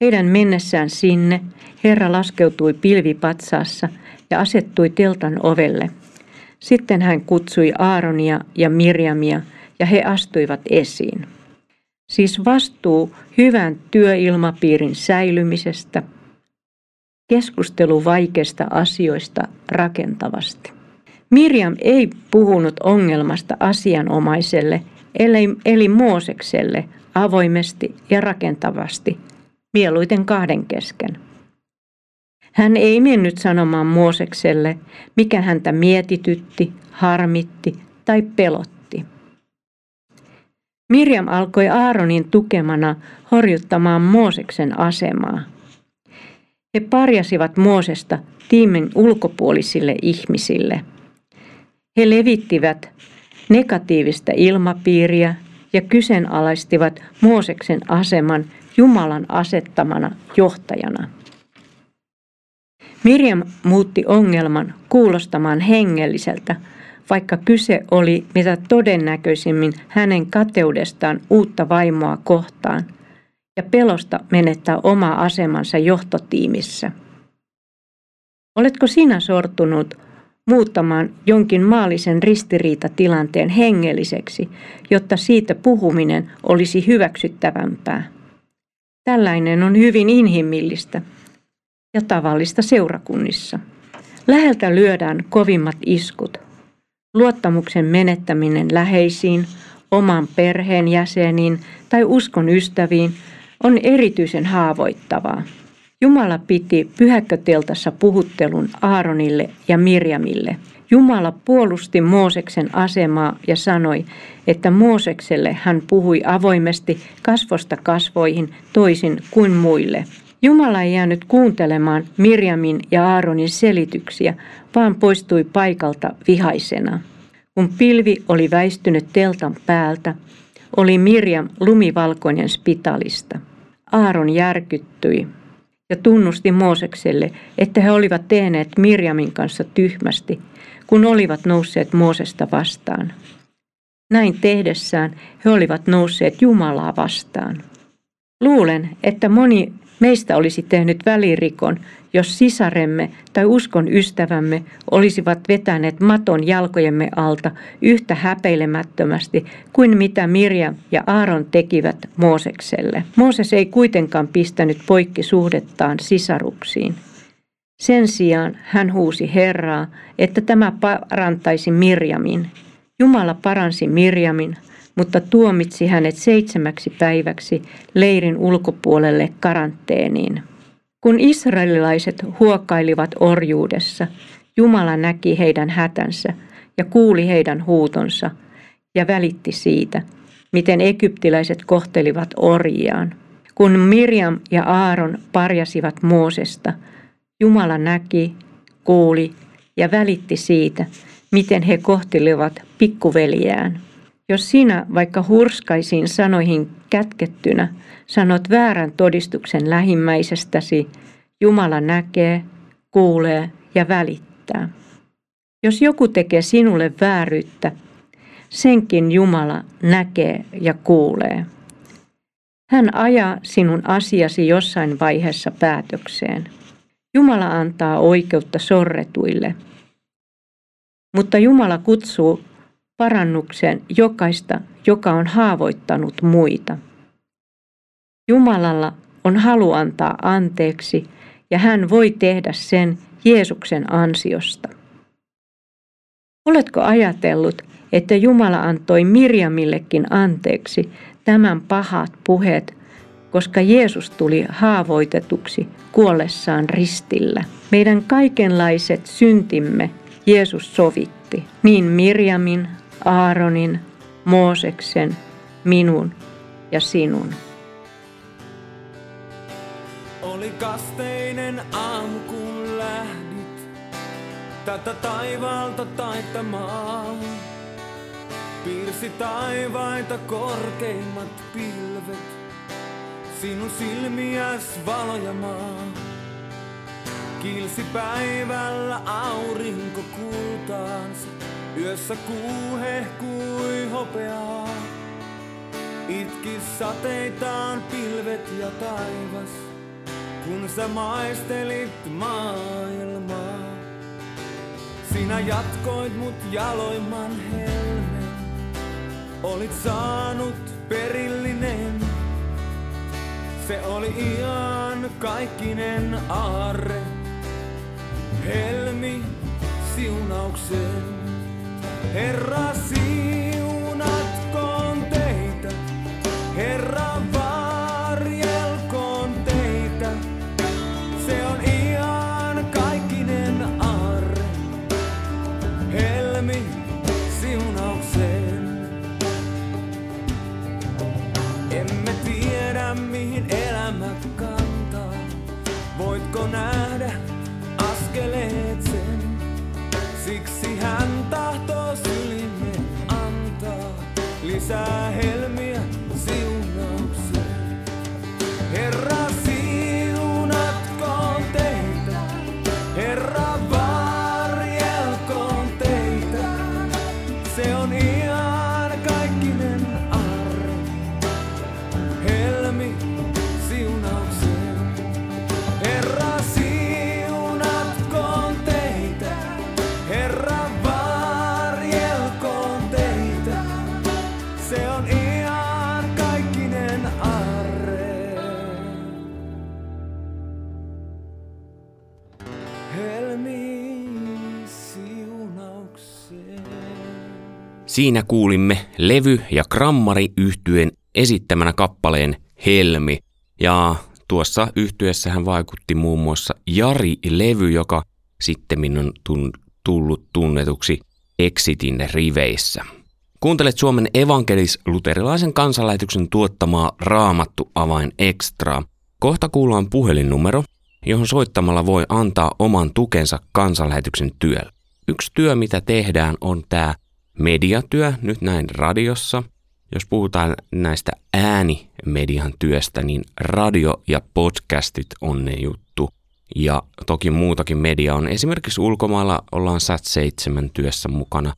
Heidän mennessään sinne Herra laskeutui pilvipatsaassa ja asettui teltan ovelle. Sitten hän kutsui Aaronia ja Mirjamia ja he astuivat esiin. Siis vastuu hyvän työilmapiirin säilymisestä, keskustelu vaikeista asioista rakentavasti. Mirjam ei puhunut ongelmasta asianomaiselle, eli, eli Moosekselle avoimesti ja rakentavasti, mieluiten kahden kesken. Hän ei mennyt sanomaan Moosekselle, mikä häntä mietitytti, harmitti tai pelotti. Mirjam alkoi Aaronin tukemana horjuttamaan Mooseksen asemaa. He parjasivat Moosesta tiimin ulkopuolisille ihmisille. He levittivät negatiivista ilmapiiriä ja kyseenalaistivat Mooseksen aseman Jumalan asettamana johtajana. Mirjam muutti ongelman kuulostamaan hengelliseltä, vaikka kyse oli mitä todennäköisimmin hänen kateudestaan uutta vaimoa kohtaan ja pelosta menettää oma asemansa johtotiimissä. Oletko sinä sortunut muuttamaan jonkin maallisen ristiriitatilanteen hengelliseksi, jotta siitä puhuminen olisi hyväksyttävämpää? Tällainen on hyvin inhimillistä ja tavallista seurakunnissa. Läheltä lyödään kovimmat iskut. Luottamuksen menettäminen läheisiin, oman perheen jäseniin tai uskon ystäviin on erityisen haavoittavaa. Jumala piti pyhäkköteltassa puhuttelun Aaronille ja Mirjamille. Jumala puolusti Mooseksen asemaa ja sanoi, että Moosekselle hän puhui avoimesti kasvosta kasvoihin toisin kuin muille. Jumala ei jäänyt kuuntelemaan Mirjamin ja Aaronin selityksiä, vaan poistui paikalta vihaisena. Kun pilvi oli väistynyt teltan päältä, oli Mirjam lumivalkoinen spitalista. Aaron järkyttyi ja tunnusti Moosekselle, että he olivat tehneet Mirjamin kanssa tyhmästi, kun olivat nousseet Moosesta vastaan. Näin tehdessään he olivat nousseet Jumalaa vastaan. Luulen, että moni Meistä olisi tehnyt välirikon, jos sisaremme tai uskon ystävämme olisivat vetäneet maton jalkojemme alta yhtä häpeilemättömästi kuin mitä Mirja ja Aaron tekivät Moosekselle. Mooses ei kuitenkaan pistänyt poikki suhdettaan sisaruksiin. Sen sijaan hän huusi Herraa, että tämä parantaisi Mirjamin. Jumala paransi Mirjamin, mutta tuomitsi hänet seitsemäksi päiväksi leirin ulkopuolelle karanteeniin. Kun israelilaiset huokailivat orjuudessa, Jumala näki heidän hätänsä ja kuuli heidän huutonsa ja välitti siitä, miten egyptiläiset kohtelivat orjiaan. Kun Mirjam ja Aaron parjasivat Moosesta, Jumala näki, kuuli ja välitti siitä, miten he kohtelivat pikkuveliään. Jos sinä vaikka hurskaisiin sanoihin kätkettynä sanot väärän todistuksen lähimmäisestäsi, Jumala näkee, kuulee ja välittää. Jos joku tekee sinulle vääryyttä, senkin Jumala näkee ja kuulee. Hän ajaa sinun asiasi jossain vaiheessa päätökseen. Jumala antaa oikeutta sorretuille. Mutta Jumala kutsuu parannuksen jokaista, joka on haavoittanut muita. Jumalalla on halu antaa anteeksi ja hän voi tehdä sen Jeesuksen ansiosta. Oletko ajatellut, että Jumala antoi Mirjamillekin anteeksi tämän pahat puheet, koska Jeesus tuli haavoitetuksi kuollessaan ristillä? Meidän kaikenlaiset syntimme Jeesus sovitti, niin Mirjamin, Aaronin, Mooseksen, minun ja sinun. Oli kasteinen aamu, kun lähdit tätä taivaalta taittamaan. Piirsi taivaita korkeimmat pilvet, sinun silmiäs valojamaan. Kilsi päivällä aurinko kultaansa, yössä kuu hehkui hopeaa. Itki sateitaan pilvet ja taivas, kun sä maistelit maailmaa. Sinä jatkoit mut jaloimman helmen, olit saanut perillinen. Se oli ihan kaikkinen aarre, helmi siunauksen. Herra siunatkoon teitä, Herra lisää Siinä kuulimme levy- ja grammari yhtyen esittämänä kappaleen Helmi. Ja tuossa yhtyessähän vaikutti muun muassa Jari Levy, joka sitten on tullut tunnetuksi Exitin riveissä. Kuuntelet Suomen evankelis-luterilaisen kansanlähetyksen tuottamaa Raamattu avain ekstraa. Kohta kuullaan puhelinnumero, johon soittamalla voi antaa oman tukensa kansanlähetyksen työlle. Yksi työ, mitä tehdään, on tämä mediatyö, nyt näin radiossa. Jos puhutaan näistä äänimedian työstä, niin radio ja podcastit on ne juttu. Ja toki muutakin media on. Esimerkiksi ulkomailla ollaan SAT7 työssä mukana.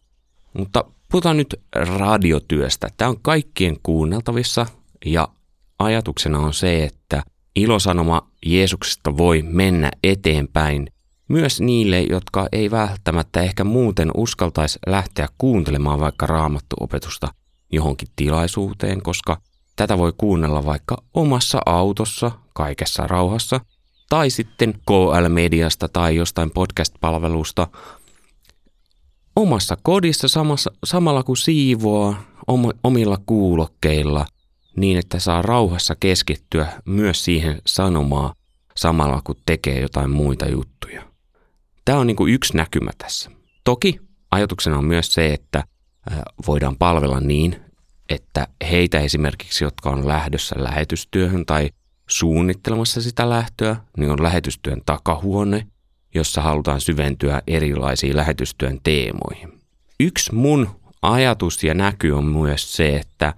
Mutta puhutaan nyt radiotyöstä. Tämä on kaikkien kuunneltavissa ja ajatuksena on se, että ilosanoma Jeesuksesta voi mennä eteenpäin myös niille, jotka ei välttämättä ehkä muuten uskaltaisi lähteä kuuntelemaan vaikka raamattuopetusta johonkin tilaisuuteen, koska tätä voi kuunnella vaikka omassa autossa, kaikessa rauhassa, tai sitten KL-mediasta tai jostain podcast-palvelusta omassa kodissa samassa, samalla kun siivoaa om, omilla kuulokkeilla niin, että saa rauhassa keskittyä myös siihen sanomaa samalla kun tekee jotain muita juttuja. Tämä on niin kuin yksi näkymä tässä. Toki ajatuksena on myös se, että voidaan palvella niin, että heitä esimerkiksi, jotka on lähdössä lähetystyöhön tai suunnittelemassa sitä lähtöä, niin on lähetystyön takahuone, jossa halutaan syventyä erilaisiin lähetystyön teemoihin. Yksi mun ajatus ja näky on myös se, että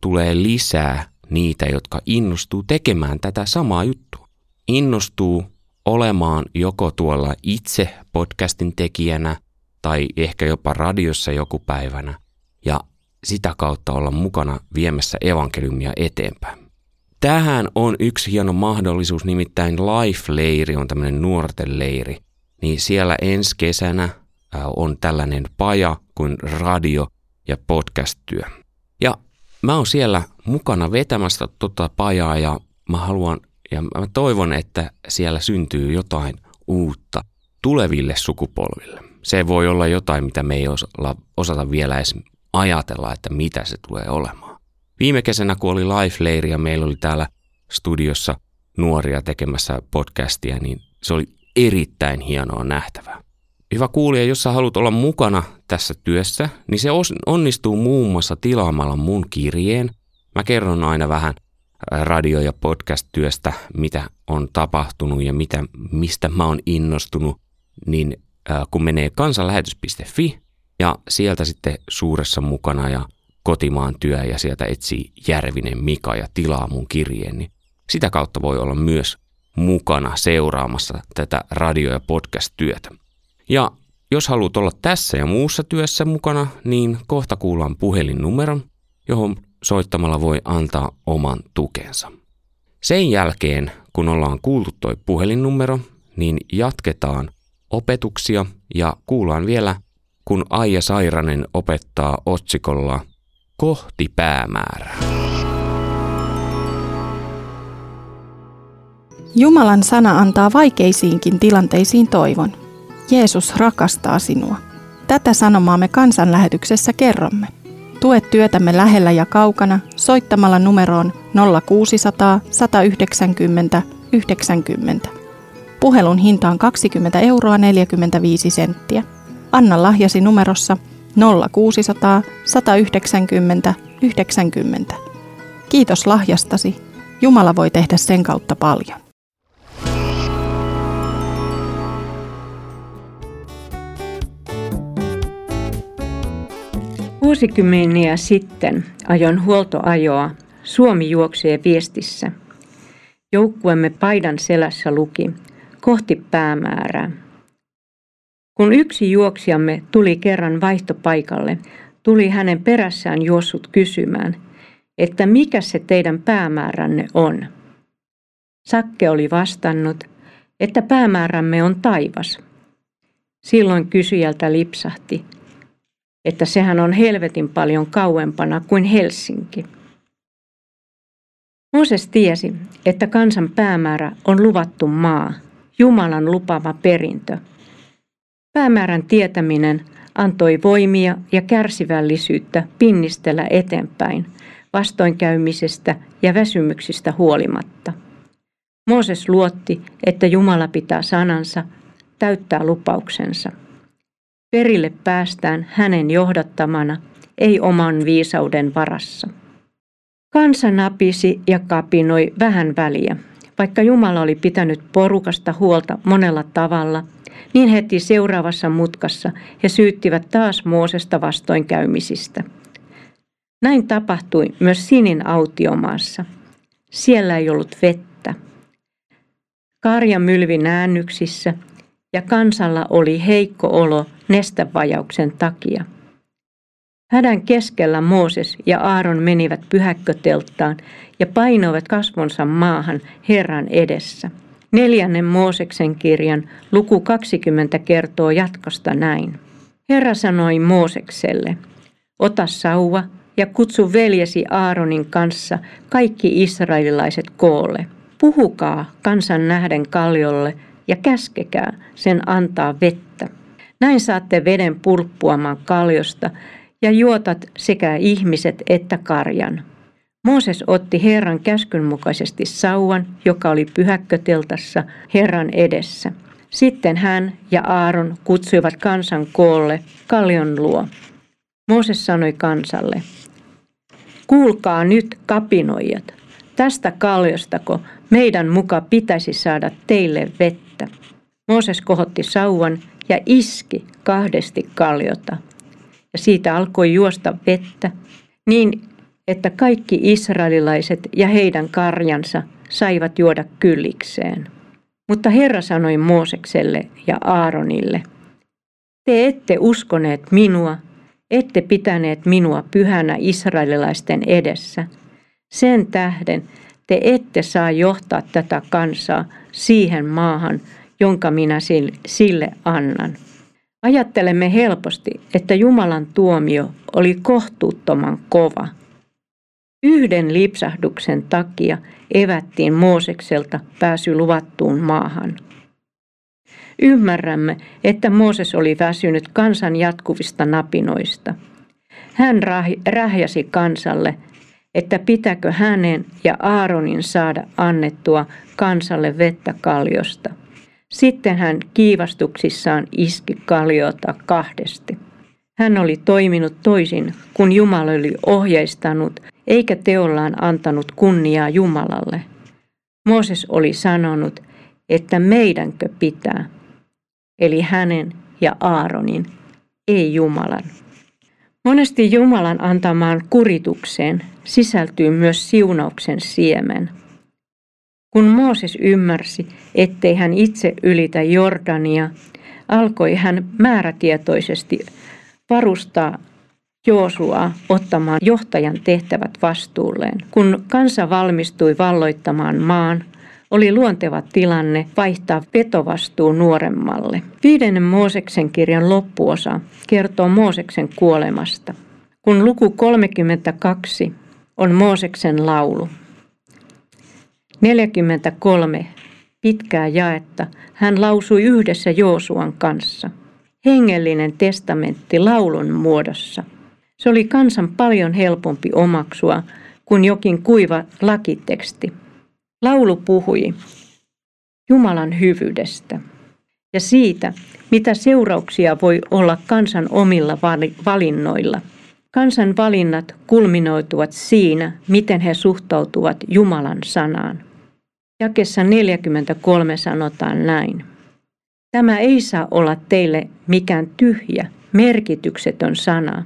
tulee lisää niitä, jotka innostuu tekemään tätä samaa juttua. Innostuu olemaan joko tuolla itse podcastin tekijänä tai ehkä jopa radiossa joku päivänä ja sitä kautta olla mukana viemässä evankeliumia eteenpäin. Tähän on yksi hieno mahdollisuus, nimittäin Life-leiri on tämmöinen nuorten leiri. Niin siellä ensi kesänä on tällainen paja kuin radio- ja podcast-työ. Ja mä oon siellä mukana vetämässä tota pajaa ja mä haluan ja mä toivon, että siellä syntyy jotain uutta tuleville sukupolville. Se voi olla jotain, mitä me ei osata vielä edes ajatella, että mitä se tulee olemaan. Viime kesänä, kun oli Life-leiri ja meillä oli täällä studiossa nuoria tekemässä podcastia, niin se oli erittäin hienoa nähtävää. Hyvä kuulija, jos sä haluat olla mukana tässä työssä, niin se onnistuu muun muassa tilaamalla mun kirjeen. Mä kerron aina vähän radio- ja podcast-työstä, mitä on tapahtunut ja mitä, mistä mä oon innostunut, niin kun menee kansanlähetys.fi ja sieltä sitten suuressa mukana ja kotimaan työ ja sieltä etsii Järvinen Mika ja tilaa mun kirjeen, niin sitä kautta voi olla myös mukana seuraamassa tätä radio- ja podcast-työtä. Ja jos haluat olla tässä ja muussa työssä mukana, niin kohta kuullaan puhelinnumeron, johon soittamalla voi antaa oman tukensa. Sen jälkeen, kun ollaan kuultu toi puhelinnumero, niin jatketaan opetuksia ja kuullaan vielä, kun Aija Sairanen opettaa otsikolla Kohti päämäärää. Jumalan sana antaa vaikeisiinkin tilanteisiin toivon. Jeesus rakastaa sinua. Tätä sanomaa me kansanlähetyksessä kerromme. Tue työtämme lähellä ja kaukana soittamalla numeroon 0600 190 90. Puhelun hinta on 20 euroa 45 senttiä. Anna lahjasi numerossa 0600 190 90. Kiitos lahjastasi. Jumala voi tehdä sen kautta paljon. Vuosikymmeniä sitten ajon huoltoajoa Suomi juoksee viestissä. Joukkuemme paidan selässä luki kohti päämäärää. Kun yksi juoksijamme tuli kerran vaihtopaikalle, tuli hänen perässään juossut kysymään, että mikä se teidän päämääränne on. Sakke oli vastannut, että päämäärämme on taivas. Silloin kysyjältä lipsahti, että sehän on helvetin paljon kauempana kuin Helsinki. Mooses tiesi, että kansan päämäärä on luvattu maa, Jumalan lupama perintö. Päämäärän tietäminen antoi voimia ja kärsivällisyyttä pinnistellä eteenpäin vastoinkäymisestä ja väsymyksistä huolimatta. Mooses luotti, että Jumala pitää sanansa, täyttää lupauksensa. Perille päästään hänen johdattamana, ei oman viisauden varassa. Kansa napisi ja kapinoi vähän väliä. Vaikka Jumala oli pitänyt porukasta huolta monella tavalla, niin heti seuraavassa mutkassa he syyttivät taas Moosesta vastoinkäymisistä. Näin tapahtui myös Sinin autiomaassa. Siellä ei ollut vettä. Karja mylvi näännyksissä ja kansalla oli heikko olo nestävajauksen takia. Hädän keskellä Mooses ja Aaron menivät pyhäkkötelttaan ja painoivat kasvonsa maahan Herran edessä. Neljännen Mooseksen kirjan luku 20 kertoo jatkosta näin. Herra sanoi Moosekselle, ota sauva ja kutsu veljesi Aaronin kanssa kaikki israelilaiset koolle. Puhukaa kansan nähden kaljolle ja käskekää sen antaa vettä. Näin saatte veden pulppuamaan kaljosta ja juotat sekä ihmiset että karjan. Mooses otti Herran käskyn mukaisesti sauvan, joka oli pyhäkköteltassa Herran edessä. Sitten hän ja Aaron kutsuivat kansan koolle kaljon luo. Mooses sanoi kansalle, kuulkaa nyt kapinoijat, tästä kaljostako meidän muka pitäisi saada teille vettä. Mooses kohotti sauvan ja iski kahdesti kaljota. Ja siitä alkoi juosta vettä, niin että kaikki israelilaiset ja heidän karjansa saivat juoda kyllikseen. Mutta Herra sanoi Moosekselle ja Aaronille, te ette uskoneet minua, ette pitäneet minua pyhänä israelilaisten edessä. Sen tähden te ette saa johtaa tätä kansaa siihen maahan, jonka minä sille annan. Ajattelemme helposti, että Jumalan tuomio oli kohtuuttoman kova. Yhden lipsahduksen takia evättiin Moosekselta pääsy luvattuun maahan. Ymmärrämme, että Mooses oli väsynyt kansan jatkuvista napinoista. Hän rähjäsi kansalle, että pitäkö hänen ja Aaronin saada annettua kansalle vettä kaljosta – sitten hän kiivastuksissaan iski kalliota kahdesti. Hän oli toiminut toisin, kun Jumala oli ohjeistanut, eikä teollaan antanut kunniaa Jumalalle. Mooses oli sanonut, että meidänkö pitää, eli hänen ja Aaronin, ei Jumalan. Monesti Jumalan antamaan kuritukseen sisältyy myös siunauksen siemen – Kun Mooses ymmärsi, ettei hän itse ylitä Jordania, alkoi hän määrätietoisesti varustaa Joosua ottamaan johtajan tehtävät vastuulleen. Kun kansa valmistui valloittamaan maan, oli luonteva tilanne vaihtaa vetovastuu nuoremmalle. Viidennen Mooseksen kirjan loppuosa kertoo Mooseksen kuolemasta. Kun luku 32 on Mooseksen laulu. 43 pitkää jaetta hän lausui yhdessä Joosuan kanssa. Hengellinen testamentti laulun muodossa. Se oli kansan paljon helpompi omaksua kuin jokin kuiva lakiteksti. Laulu puhui Jumalan hyvyydestä ja siitä, mitä seurauksia voi olla kansan omilla valinnoilla. Kansan valinnat kulminoituvat siinä, miten he suhtautuvat Jumalan sanaan. Jakessa 43 sanotaan näin. Tämä ei saa olla teille mikään tyhjä, merkityksetön sana.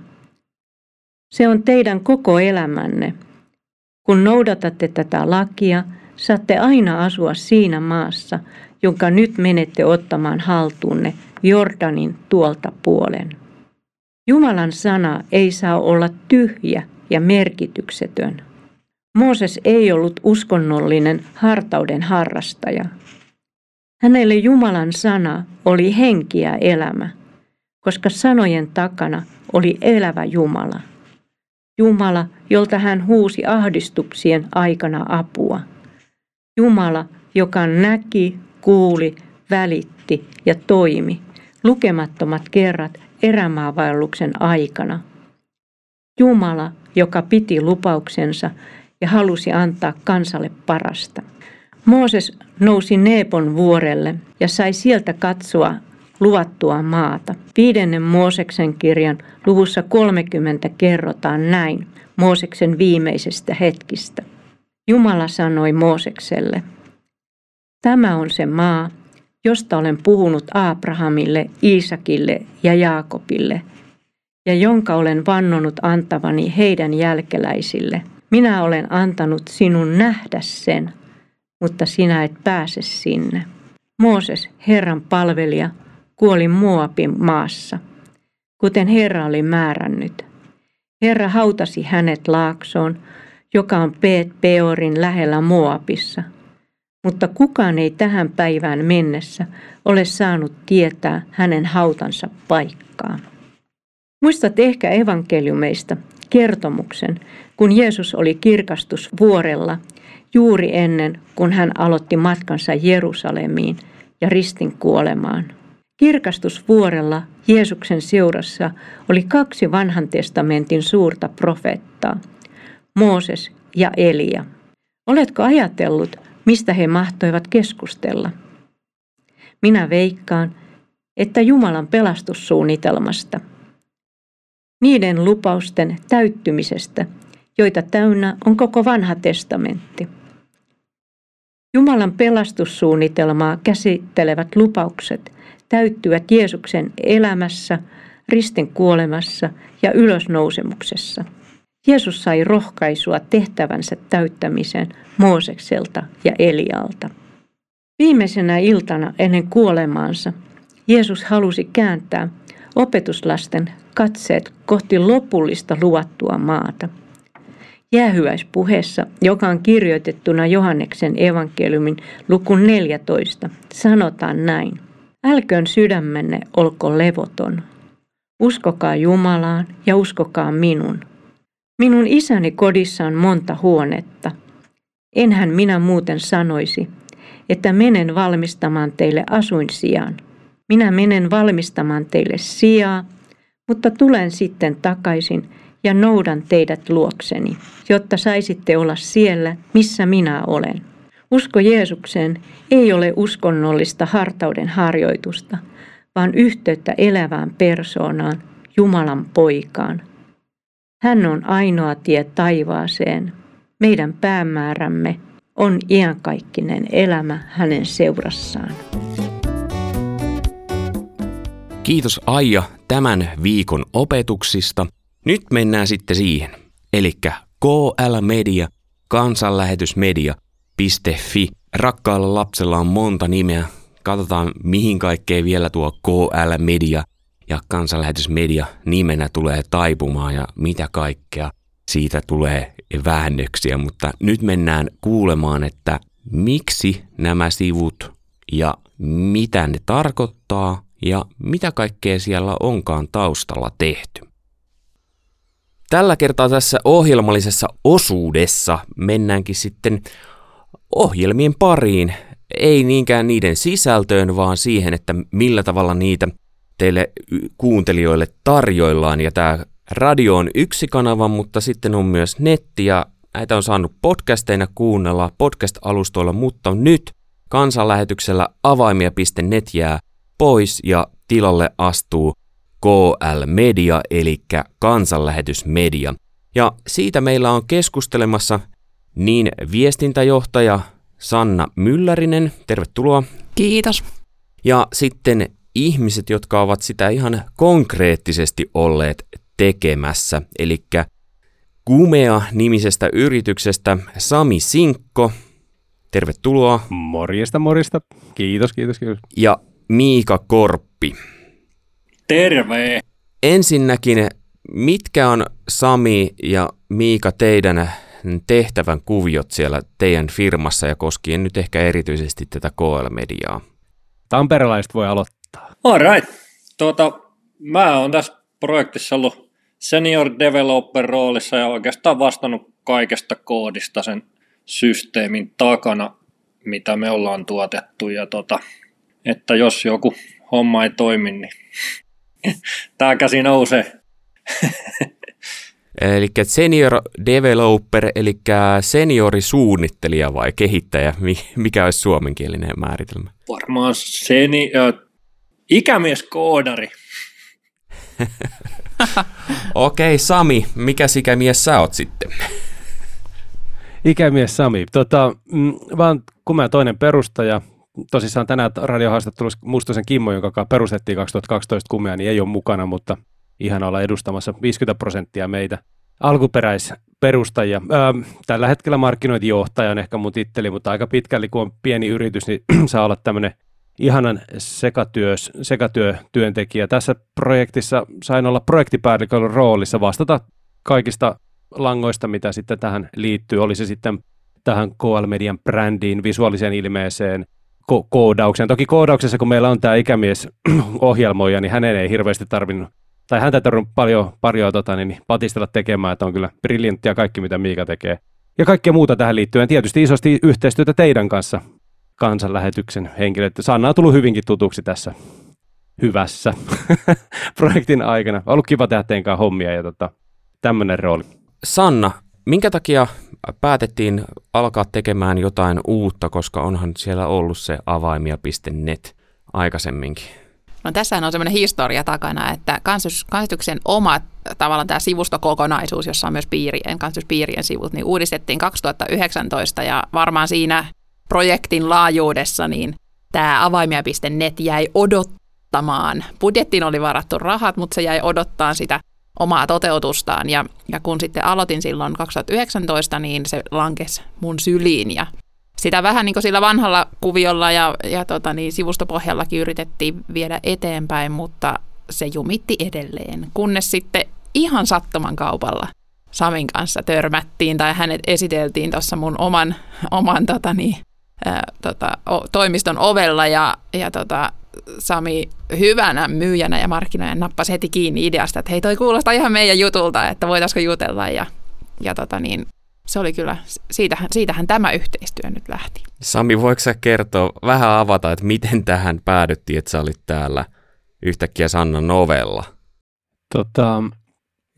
Se on teidän koko elämänne. Kun noudatatte tätä lakia, saatte aina asua siinä maassa, jonka nyt menette ottamaan haltuunne Jordanin tuolta puolen. Jumalan sana ei saa olla tyhjä ja merkityksetön. Mooses ei ollut uskonnollinen hartauden harrastaja. Hänelle Jumalan sana oli henki ja elämä, koska sanojen takana oli elävä Jumala. Jumala, jolta hän huusi ahdistuksien aikana apua. Jumala, joka näki, kuuli, välitti ja toimi lukemattomat kerrat erämaavaelluksen aikana. Jumala, joka piti lupauksensa ja halusi antaa kansalle parasta. Mooses nousi Neepon vuorelle ja sai sieltä katsoa luvattua maata. Viidennen Mooseksen kirjan luvussa 30 kerrotaan näin Mooseksen viimeisestä hetkistä. Jumala sanoi Moosekselle, Tämä on se maa, josta olen puhunut Abrahamille, Iisakille ja Jaakobille, ja jonka olen vannonut antavani heidän jälkeläisille. Minä olen antanut sinun nähdä sen, mutta sinä et pääse sinne. Mooses, Herran palvelija, kuoli Moabin maassa, kuten Herra oli määrännyt. Herra hautasi hänet laaksoon, joka on Peet Peorin lähellä Moabissa – mutta kukaan ei tähän päivään mennessä ole saanut tietää hänen hautansa paikkaa. Muistat ehkä evankeliumeista kertomuksen, kun Jeesus oli kirkastusvuorella juuri ennen kuin hän aloitti matkansa Jerusalemiin ja ristin kuolemaan. Kirkastusvuorella Jeesuksen seurassa oli kaksi vanhan testamentin suurta profeettaa, Mooses ja Elia. Oletko ajatellut, mistä he mahtoivat keskustella. Minä veikkaan, että Jumalan pelastussuunnitelmasta, niiden lupausten täyttymisestä, joita täynnä on koko vanha testamentti. Jumalan pelastussuunnitelmaa käsittelevät lupaukset täyttyvät Jeesuksen elämässä, ristin kuolemassa ja ylösnousemuksessa – Jeesus sai rohkaisua tehtävänsä täyttämiseen Moosekselta ja Elialta. Viimeisenä iltana ennen kuolemaansa Jeesus halusi kääntää opetuslasten katseet kohti lopullista luvattua maata. Jäähyväispuheessa, joka on kirjoitettuna Johanneksen evankeliumin luku 14, sanotaan näin. Älköön sydämenne olko levoton. Uskokaa Jumalaan ja uskokaa minun. Minun isäni kodissa on monta huonetta. Enhän minä muuten sanoisi, että menen valmistamaan teille asuin sijaan. Minä menen valmistamaan teille sijaa, mutta tulen sitten takaisin ja noudan teidät luokseni, jotta saisitte olla siellä, missä minä olen. Usko Jeesukseen ei ole uskonnollista hartauden harjoitusta, vaan yhteyttä elävään persoonaan, Jumalan poikaan – hän on ainoa tie taivaaseen. Meidän päämäärämme on iankaikkinen elämä hänen seurassaan. Kiitos Aija tämän viikon opetuksista. Nyt mennään sitten siihen. Eli KL Media, kansanlähetysmedia.fi rakkaalla lapsella on monta nimeä. Katsotaan, mihin kaikkeen vielä tuo KL Media ja kansanlähetysmedia nimenä tulee taipumaan ja mitä kaikkea siitä tulee väännöksiä. Mutta nyt mennään kuulemaan, että miksi nämä sivut ja mitä ne tarkoittaa ja mitä kaikkea siellä onkaan taustalla tehty. Tällä kertaa tässä ohjelmallisessa osuudessa mennäänkin sitten ohjelmien pariin, ei niinkään niiden sisältöön, vaan siihen, että millä tavalla niitä teille kuuntelijoille tarjoillaan. Ja tämä radio on yksi kanava, mutta sitten on myös netti ja näitä on saanut podcasteina kuunnella podcast-alustoilla, mutta nyt kansanlähetyksellä avaimia.net jää pois ja tilalle astuu KL Media, eli kansanlähetysmedia. Ja siitä meillä on keskustelemassa niin viestintäjohtaja Sanna Myllärinen, tervetuloa. Kiitos. Ja sitten ihmiset, jotka ovat sitä ihan konkreettisesti olleet tekemässä, eli Kumea-nimisestä yrityksestä Sami Sinkko, tervetuloa. Morjesta, morjesta. Kiitos, kiitos, kiitos. Ja Miika Korppi. Terve! Ensinnäkin, mitkä on Sami ja Miika teidän tehtävän kuviot siellä teidän firmassa ja koskien nyt ehkä erityisesti tätä KL-mediaa? Tamperelaiset voi aloittaa. All right. Tuota, mä oon tässä projektissa ollut senior developer roolissa ja oikeastaan vastannut kaikesta koodista sen systeemin takana, mitä me ollaan tuotettu. Ja tota, että jos joku homma ei toimi, niin tämä käsi nousee. Eli senior developer, eli seniorisuunnittelija vai kehittäjä, mikä olisi suomenkielinen määritelmä? Varmaan seni, ikämies koodari. Okei, okay, Sami, mikä ikämies sä oot sitten? Ikämies Sami. Tota, mm, vaan kun mä toinen perustaja, tosissaan tänään radiohaastattelussa Mustosen Kimmo, jonka perustettiin 2012 kumea, niin ei ole mukana, mutta ihan olla edustamassa 50 prosenttia meitä alkuperäisperustajia. Öö, tällä hetkellä markkinointijohtaja on ehkä mun titteli, mutta aika pitkälti kun on pieni yritys, niin saa olla tämmöinen ihanan sekatyös, sekatyötyöntekijä. Tässä projektissa sain olla projektipäällikön roolissa vastata kaikista langoista, mitä sitten tähän liittyy. Oli se sitten tähän KL-median brändiin, visuaaliseen ilmeeseen, ko- koodaukseen. Toki koodauksessa, kun meillä on tämä ikämies ohjelmoija, niin hänen ei hirveästi tarvinnut, tai häntä ei tarvinnut paljon, paljon tota, niin, patistella tekemään, että on kyllä briljanttia kaikki, mitä Miika tekee. Ja kaikkea muuta tähän liittyen. Tietysti isosti yhteistyötä teidän kanssa, kansanlähetyksen henkilöt. Sanna on tullut hyvinkin tutuksi tässä hyvässä projektin aikana. On ollut kiva tehdä teidän hommia ja tota, tämmöinen rooli. Sanna, minkä takia päätettiin alkaa tekemään jotain uutta, koska onhan siellä ollut se avaimia.net aikaisemminkin? No tässä on semmoinen historia takana, että kansityksen oma tavallaan tämä sivustokokonaisuus, jossa on myös piirien, kansatyspiirien sivut, niin uudistettiin 2019 ja varmaan siinä projektin laajuudessa niin tämä avaimia.net jäi odottamaan. Budjettiin oli varattu rahat, mutta se jäi odottaa sitä omaa toteutustaan. Ja, ja kun sitten aloitin silloin 2019, niin se lankesi mun syliin ja sitä vähän niin kuin sillä vanhalla kuviolla ja, ja tota niin, sivustopohjallakin yritettiin viedä eteenpäin, mutta se jumitti edelleen, kunnes sitten ihan sattuman kaupalla Samin kanssa törmättiin tai hänet esiteltiin tuossa mun oman, oman tota niin, ää, tota, o, toimiston ovella ja, ja tota, Sami hyvänä myyjänä ja markkinoijana nappasi heti kiinni ideasta, että hei toi kuulostaa ihan meidän jutulta, että voitaisiko jutella ja, ja tota niin, se oli kyllä, siitähän, siitähän tämä yhteistyö nyt lähti. Sami, voiko sä kertoa, vähän avata, että miten tähän päädyttiin, että sä olit täällä yhtäkkiä Sanna Novella? Tota,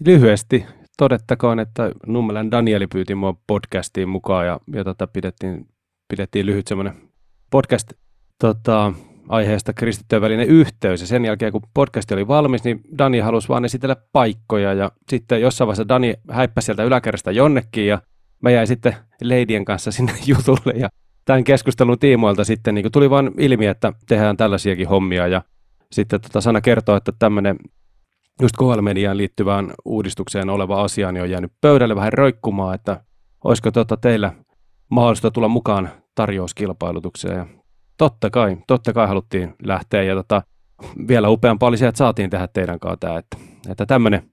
lyhyesti todettakoon, että Nummelän Danieli pyyti mua podcastiin mukaan ja, ja tota, pidettiin, pidettiin lyhyt semmoinen podcast tota, aiheesta kristittyjen välinen yhteys. Ja sen jälkeen, kun podcast oli valmis, niin Dani halusi vaan esitellä paikkoja. Ja sitten jossain vaiheessa Dani häippäsi sieltä yläkerrasta jonnekin ja mä jäin sitten leidien kanssa sinne jutulle. Ja tämän keskustelun tiimoilta sitten niin tuli vain ilmi, että tehdään tällaisiakin hommia. Ja sitten tota sana kertoo, että tämmöinen just KL-mediaan liittyvään uudistukseen oleva asia niin on jäänyt pöydälle vähän roikkumaan, että olisiko tota teillä mahdollista tulla mukaan tarjouskilpailutukseen. Ja totta kai, totta kai haluttiin lähteä ja tota, vielä upeampaa oli se, että saatiin tehdä teidän kanssa tämä, että, että tämmöinen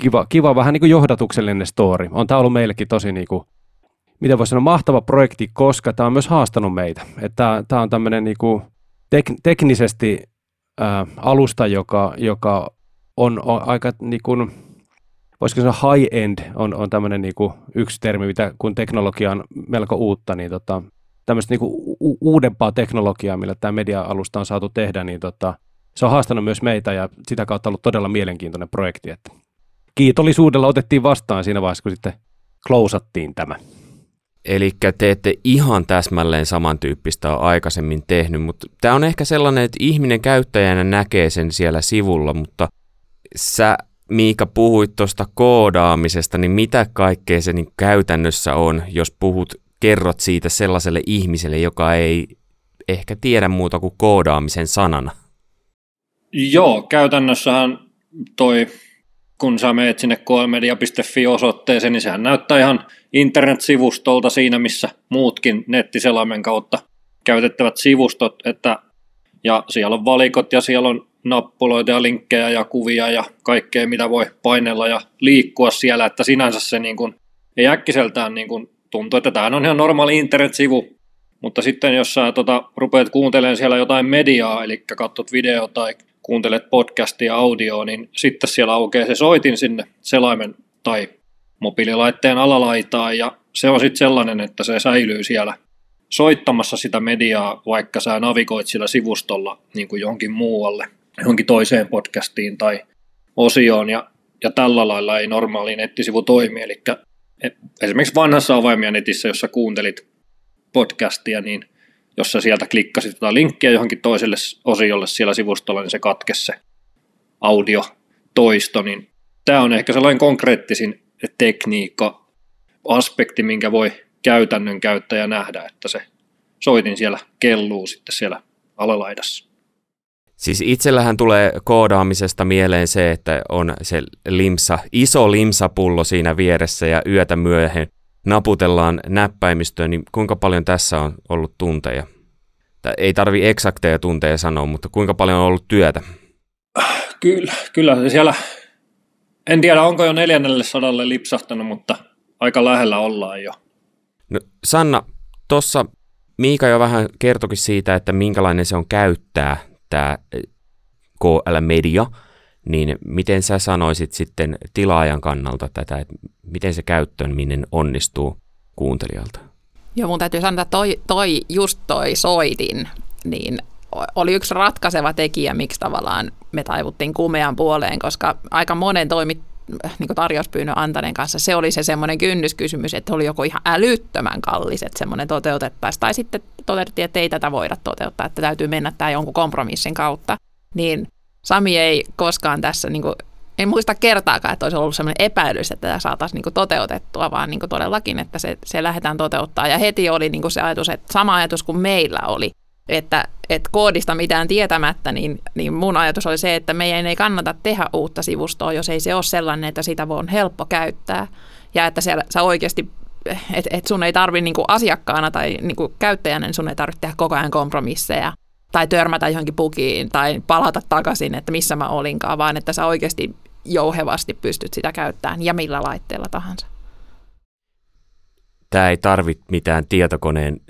kiva, kiva vähän niin kuin johdatuksellinen story. On tämä ollut meillekin tosi niin kuin, miten voisi sanoa, mahtava projekti, koska tämä on myös haastanut meitä. Että tämä on tämmöinen niin kuin tek, teknisesti ää, alusta, joka, joka on, on aika niin kuin, voisiko sanoa high-end on, on tämmöinen niin kuin yksi termi, mitä kun teknologia on melko uutta, niin tota, tämmöistä niin kuin u- uudempaa teknologiaa, millä tämä media-alusta on saatu tehdä, niin tota, se on haastanut myös meitä ja sitä kautta ollut todella mielenkiintoinen projekti. Että kiitollisuudella otettiin vastaan siinä vaiheessa, kun sitten klousattiin tämä. Eli te ette ihan täsmälleen samantyyppistä ole aikaisemmin tehnyt, mutta tämä on ehkä sellainen, että ihminen käyttäjänä näkee sen siellä sivulla, mutta sä Miika puhuit tuosta koodaamisesta, niin mitä kaikkea se niin käytännössä on, jos puhut, kerrot siitä sellaiselle ihmiselle, joka ei ehkä tiedä muuta kuin koodaamisen sanana? Joo, käytännössähän toi, kun sä meet sinne koemedia.fi osoitteeseen, niin sehän näyttää ihan internet-sivustolta siinä, missä muutkin nettiselaimen kautta käytettävät sivustot, että ja siellä on valikot ja siellä on nappuloita ja linkkejä ja kuvia ja kaikkea, mitä voi painella ja liikkua siellä, että sinänsä se niin kuin, ei äkkiseltään niin kuin tuntuu, että tämä on ihan normaali internet-sivu, mutta sitten jos sä tota, rupeat kuuntelemaan siellä jotain mediaa, eli katsot video tai kuuntelet podcastia audioa, niin sitten siellä aukeaa se soitin sinne selaimen tai mobiililaitteen alalaitaan ja se on sitten sellainen, että se säilyy siellä soittamassa sitä mediaa, vaikka sä navigoit sillä sivustolla niin kuin johonkin muualle, johonkin toiseen podcastiin tai osioon, ja, ja tällä lailla ei normaali nettisivu toimi. Eli esimerkiksi vanhassa avaimia netissä, jossa kuuntelit podcastia, niin jos sä sieltä klikkasit jotain linkkiä johonkin toiselle osiolle siellä sivustolla, niin se katkesi se audio toisto, niin tämä on ehkä sellainen konkreettisin tekniikka, aspekti, minkä voi käytännön käyttäjä nähdä, että se soitin siellä kelluu sitten siellä alalaidassa. Siis itsellähän tulee koodaamisesta mieleen se, että on se limsa, iso limsapullo siinä vieressä ja yötä myöhemmin naputellaan näppäimistöön, niin kuinka paljon tässä on ollut tunteja? Tai ei tarvi eksakteja tunteja sanoa, mutta kuinka paljon on ollut työtä? Kyllä, kyllä siellä, en tiedä onko jo neljännelle sadalle lipsahtanut, mutta aika lähellä ollaan jo. No, Sanna, tuossa Miika jo vähän kertokin siitä, että minkälainen se on käyttää tämä KL-media, niin miten sä sanoisit sitten tilaajan kannalta tätä, että miten se käyttöön onnistuu kuuntelijalta? Joo, mun täytyy sanoa, että toi, toi, just toi soitin, niin oli yksi ratkaiseva tekijä, miksi tavallaan me taivuttiin kumean puoleen, koska aika monen toimit, niin tarjouspyynnön antaneen kanssa se oli se semmoinen kynnyskysymys, että oli joko ihan älyttömän kallis, että semmoinen toteutettaisiin, tai sitten todettiin, että ei tätä voida toteuttaa, että täytyy mennä tämä jonkun kompromissin kautta. Niin Sami ei koskaan tässä, niin kuin, en muista kertaakaan, että olisi ollut semmoinen epäilys, että tämä saataisiin niin kuin toteutettua, vaan niin kuin todellakin, että se, se lähdetään toteuttaa. Ja heti oli niin kuin se ajatus, että sama ajatus kuin meillä oli, että, että koodista mitään tietämättä, niin, niin mun ajatus oli se, että meidän ei kannata tehdä uutta sivustoa, jos ei se ole sellainen, että sitä voi on helppo käyttää. Ja että siellä, sä oikeasti, että et sun ei tarvi niinku asiakkaana tai niinku käyttäjänä, niin sun ei tarvitse tehdä koko ajan kompromisseja tai törmätä johonkin pukiin tai palata takaisin, että missä mä olinkaan, vaan että sä oikeasti jouhevasti pystyt sitä käyttämään ja millä laitteella tahansa tämä ei tarvitse mitään tietokoneen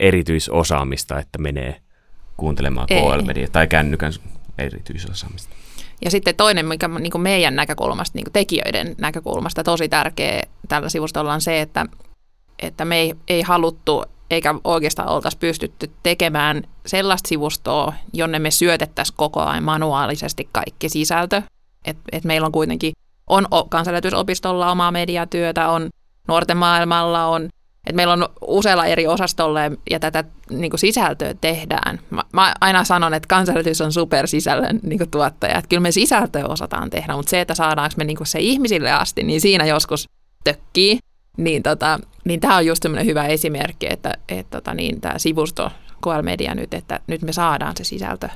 erityisosaamista, että menee kuuntelemaan KL-media tai kännykän erityisosaamista. Ja sitten toinen, mikä niin kuin meidän näkökulmasta, niin kuin tekijöiden näkökulmasta tosi tärkeä tällä sivustolla on se, että, että me ei, ei haluttu eikä oikeastaan oltaisi pystytty tekemään sellaista sivustoa, jonne me syötettäisiin koko ajan manuaalisesti kaikki sisältö. Et, et meillä on kuitenkin on kansanlähetysopistolla omaa mediatyötä, on nuorten maailmalla on, että meillä on useilla eri osastolle ja tätä niin kuin sisältöä tehdään. Mä, mä aina sanon, että kansallisuus on supersisällön niin kuin tuottaja. Että kyllä me sisältöä osataan tehdä, mutta se, että saadaanko me niin kuin se ihmisille asti, niin siinä joskus tökkii. Niin, tota, niin tämä on just hyvä esimerkki, että et, tota, niin, tämä sivusto KL Media nyt, että nyt me saadaan se sisältö.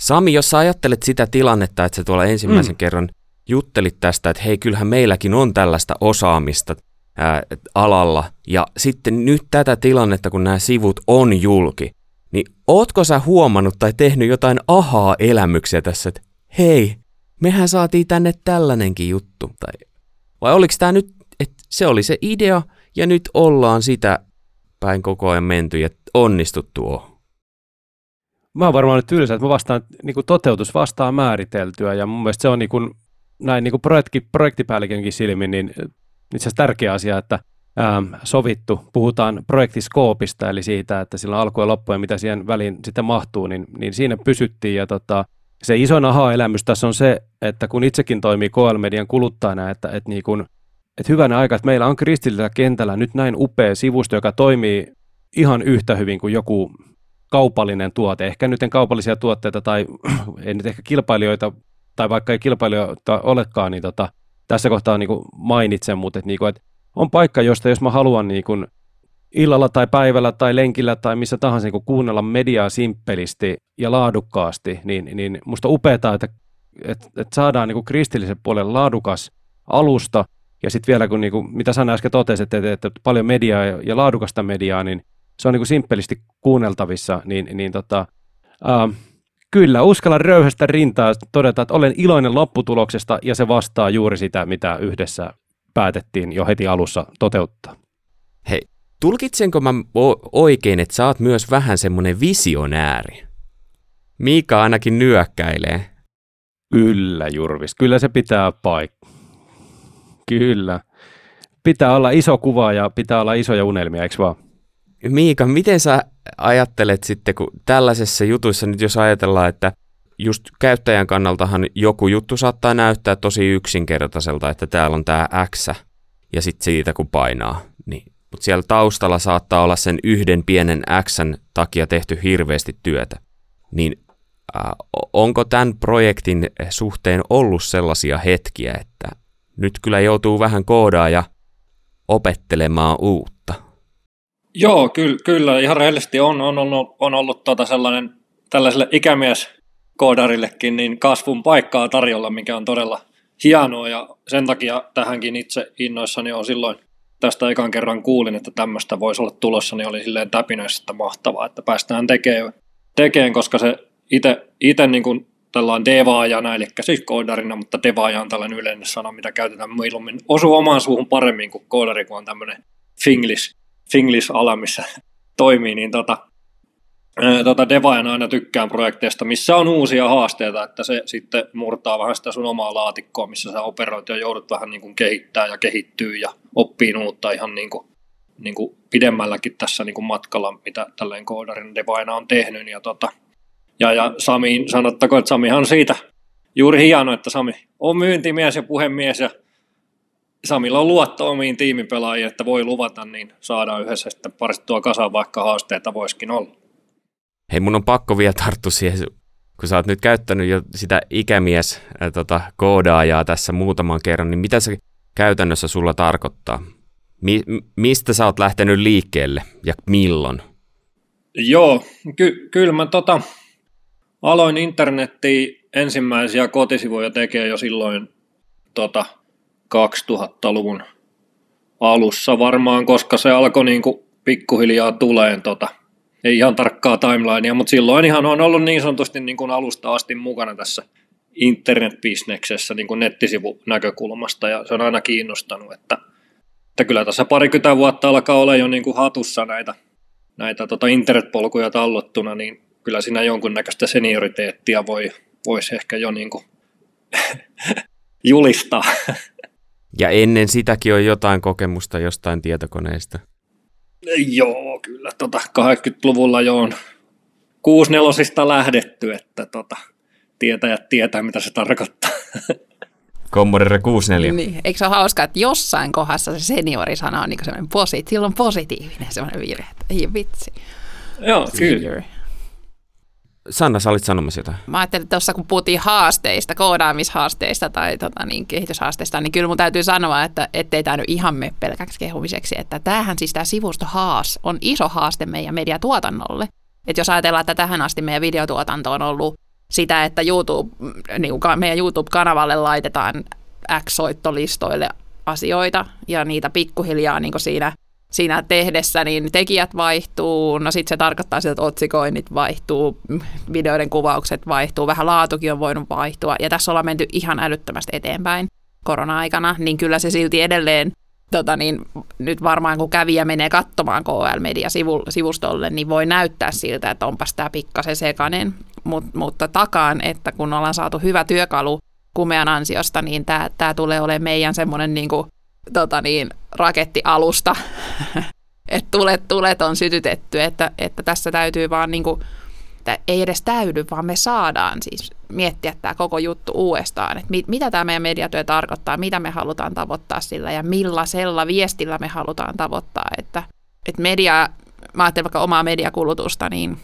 Sami, jos sä ajattelet sitä tilannetta, että sä tuolla ensimmäisen mm. kerran juttelit tästä, että hei, kyllähän meilläkin on tällaista osaamista, ää, alalla. Ja sitten nyt tätä tilannetta, kun nämä sivut on julki, niin ootko sä huomannut tai tehnyt jotain ahaa-elämyksiä tässä, että hei, mehän saatiin tänne tällainenkin juttu. Tai, vai oliko tämä nyt, että se oli se idea ja nyt ollaan sitä päin koko ajan menty ja onnistuttu on? Mä oon varmaan nyt tylsä, että mä vastaan, niin kuin toteutus vastaa määriteltyä ja mun mielestä se on niin kuin, näin niin kuin projekti, projektipäällikönkin silmin, niin itse asiassa tärkeä asia, että ähm, sovittu, puhutaan projektiskoopista, eli siitä, että sillä alku ja loppu ja mitä siihen väliin sitten mahtuu, niin, niin siinä pysyttiin ja tota, se iso aha-elämys tässä on se, että kun itsekin toimii KL-median kuluttajana, että, että, niin kun, että hyvänä aika, että meillä on kristillisellä kentällä nyt näin upea sivusto, joka toimii ihan yhtä hyvin kuin joku kaupallinen tuote. Ehkä nyt en kaupallisia tuotteita tai ei nyt ehkä kilpailijoita, tai vaikka ei kilpailijoita olekaan, niin tota, tässä kohtaa niin mainitsen, mutta että, niin kuin, että on paikka, josta jos mä haluan niin kuin illalla tai päivällä tai lenkillä tai missä tahansa niin kuunnella mediaa simppelisti ja laadukkaasti, niin, niin musta upeaa, että, että, että saadaan niin kristillisen puolen laadukas alusta, ja sitten vielä kun, niin kuin, mitä sä äsken totesit, että, että paljon mediaa ja, laadukasta mediaa, niin se on niin kuin simppelisti kuunneltavissa, niin, niin tota, äh, kyllä, uskalla röyhästä rintaa todeta, että olen iloinen lopputuloksesta, ja se vastaa juuri sitä, mitä yhdessä päätettiin jo heti alussa toteuttaa. Hei, tulkitsenko mä oikein, että sä oot myös vähän semmoinen visionääri? Miika ainakin nyökkäilee. Kyllä, Jurvis. Kyllä se pitää paikka. Kyllä. Pitää olla iso kuva ja pitää olla isoja unelmia, eikö vaan? Miika, miten sä ajattelet sitten, kun tällaisessa jutuissa nyt jos ajatellaan, että just käyttäjän kannaltahan joku juttu saattaa näyttää tosi yksinkertaiselta, että täällä on tämä X ja sitten siitä kun painaa, niin mutta siellä taustalla saattaa olla sen yhden pienen X takia tehty hirveästi työtä. Niin äh, onko tämän projektin suhteen ollut sellaisia hetkiä, että nyt kyllä joutuu vähän koodaa ja opettelemaan uutta? Joo, kyllä, kyllä ihan rehellisesti on, on ollut, on ollut tota sellainen tällaiselle ikämies koodarillekin niin kasvun paikkaa tarjolla, mikä on todella hienoa. Ja sen takia tähänkin itse innoissani on silloin tästä ekan kerran kuulin, että tämmöistä voisi olla tulossa, niin oli silleen täpinöissä mahtavaa, että päästään tekemään, tekemään koska se itse niin kuin tällainen devaajana, eli siis koodarina, mutta devaaja on tällainen yleinen sana, mitä käytetään mieluummin, osuu omaan suuhun paremmin kuin koodari, kun on tämmöinen finglish, finglish-ala, missä toimii, niin tota, tota Devajan aina tykkään projekteista, missä on uusia haasteita, että se sitten murtaa vähän sitä sun omaa laatikkoa, missä sä operoit ja joudut vähän niin kuin kehittää ja kehittyy ja oppii uutta ihan niin kuin, niin kuin pidemmälläkin tässä niin kuin matkalla, mitä tälleen koodarin Devaina on tehnyt. Ja, tota, ja, ja Sami, sanottako, että Samihan on siitä juuri hieno, että Sami on myyntimies ja puhemies ja Samilla on luotto omiin tiimipelaajiin, että voi luvata, niin saadaan yhdessä sitten paristua kasaan, vaikka haasteita voisikin olla. Hei, mun on pakko vielä tarttua siihen, kun sä oot nyt käyttänyt jo sitä ikämies ää, tota, koodaajaa tässä muutaman kerran, niin mitä se käytännössä sulla tarkoittaa? Mi- mistä sä oot lähtenyt liikkeelle ja milloin? Joo, ky- kyllä mä tota, aloin internettiin ensimmäisiä kotisivuja tekemään jo silloin tota, 2000-luvun alussa varmaan, koska se alkoi niinku pikkuhiljaa tuleen tota, ei ihan tarkkaa timelinea, mutta silloin ihan on ollut niin sanotusti niin kuin alusta asti mukana tässä internetbisneksessä niin kuin nettisivun näkökulmasta ja se on aina kiinnostanut, että, että kyllä tässä parikymmentä vuotta alkaa olla jo niin kuin hatussa näitä, näitä tota internetpolkuja tallottuna, niin kyllä siinä jonkunnäköistä senioriteettia voi, voisi ehkä jo niin kuin julistaa. Ja ennen sitäkin on jotain kokemusta jostain tietokoneesta. Joo, kyllä. Tota, 80-luvulla jo on 64 lähdetty, että tota, tietäjät tietää, mitä se tarkoittaa. Commodore 64. Niin, eikö se ole hauskaa, että jossain kohdassa se seniori-sana on niin semmoinen silloin positiivinen semmoinen virhe, että ei vitsi. Joo, kyllä. Sanna, sä olit sanomassa jotain. Mä ajattelin, että tuossa kun puhuttiin haasteista, koodaamishaasteista tai tota, niin, kehityshaasteista, niin kyllä mun täytyy sanoa, että ettei tämä nyt ihan mene pelkäksi kehumiseksi, että tämähän siis tämä sivusto haas on iso haaste meidän mediatuotannolle. Että jos ajatellaan, että tähän asti meidän videotuotanto on ollut sitä, että YouTube, niin kuin meidän YouTube-kanavalle laitetaan X-soittolistoille asioita ja niitä pikkuhiljaa niin siinä, siinä tehdessä, niin tekijät vaihtuu, no sitten se tarkoittaa sitä, että otsikoinnit vaihtuu, videoiden kuvaukset vaihtuu, vähän laatukin on voinut vaihtua. Ja tässä ollaan menty ihan älyttömästi eteenpäin korona-aikana, niin kyllä se silti edelleen tota niin, nyt varmaan kun kävijä menee katsomaan KL Media-sivustolle, niin voi näyttää siltä, että onpas tämä pikkasen sekainen, Mut, mutta takaan, että kun ollaan saatu hyvä työkalu kumean ansiosta, niin tämä, tulee olemaan meidän semmoinen niin kuin, tota niin, rakettialusta, että tulet, tulet on sytytetty, että, että tässä täytyy vaan niin kuin, että ei edes täydy, vaan me saadaan siis miettiä tämä koko juttu uudestaan, että mit, mitä tämä meidän mediatyö tarkoittaa, mitä me halutaan tavoittaa sillä ja millaisella viestillä me halutaan tavoittaa, että, että media, mä ajattelen vaikka omaa mediakulutusta, niin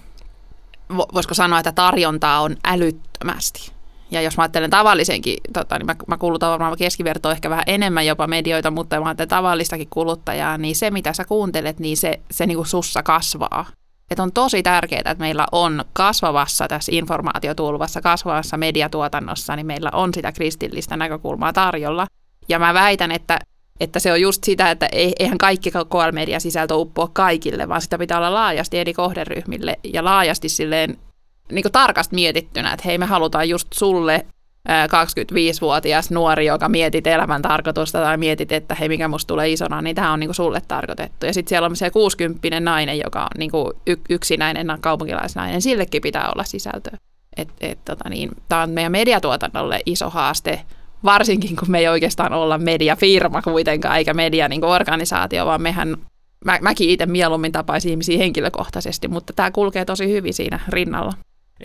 voisiko sanoa, että tarjontaa on älyttömästi. Ja jos mä ajattelen tavallisenkin, tota, niin mä, mä kulutan varmaan keskivertoa ehkä vähän enemmän jopa medioita, mutta mä ajattelen tavallistakin kuluttajaa, niin se mitä sä kuuntelet, niin se, se niin kuin sussa kasvaa. Et on tosi tärkeää, että meillä on kasvavassa tässä informaatiotulvassa, kasvavassa mediatuotannossa, niin meillä on sitä kristillistä näkökulmaa tarjolla. Ja mä väitän, että, että se on just sitä, että eihän kaikki KL-media sisältö uppoa kaikille, vaan sitä pitää olla laajasti eri kohderyhmille ja laajasti silleen niin tarkasti mietittynä, että hei me halutaan just sulle 25-vuotias nuori, joka mietit elämän tarkoitusta tai mietit, että hei mikä musta tulee isona, niin tämä on niinku sulle tarkoitettu. Ja sitten siellä on se 60 nainen, joka on niinku y- yksinäinen kaupunkilaisnainen, sillekin pitää olla sisältöä. Et, et, tota niin, tämä on meidän mediatuotannolle iso haaste, varsinkin kun me ei oikeastaan olla mediafirma kuitenkaan, eikä media niin organisaatio, vaan mehän, mä, mäkin itse mieluummin tapaisin ihmisiä henkilökohtaisesti, mutta tämä kulkee tosi hyvin siinä rinnalla.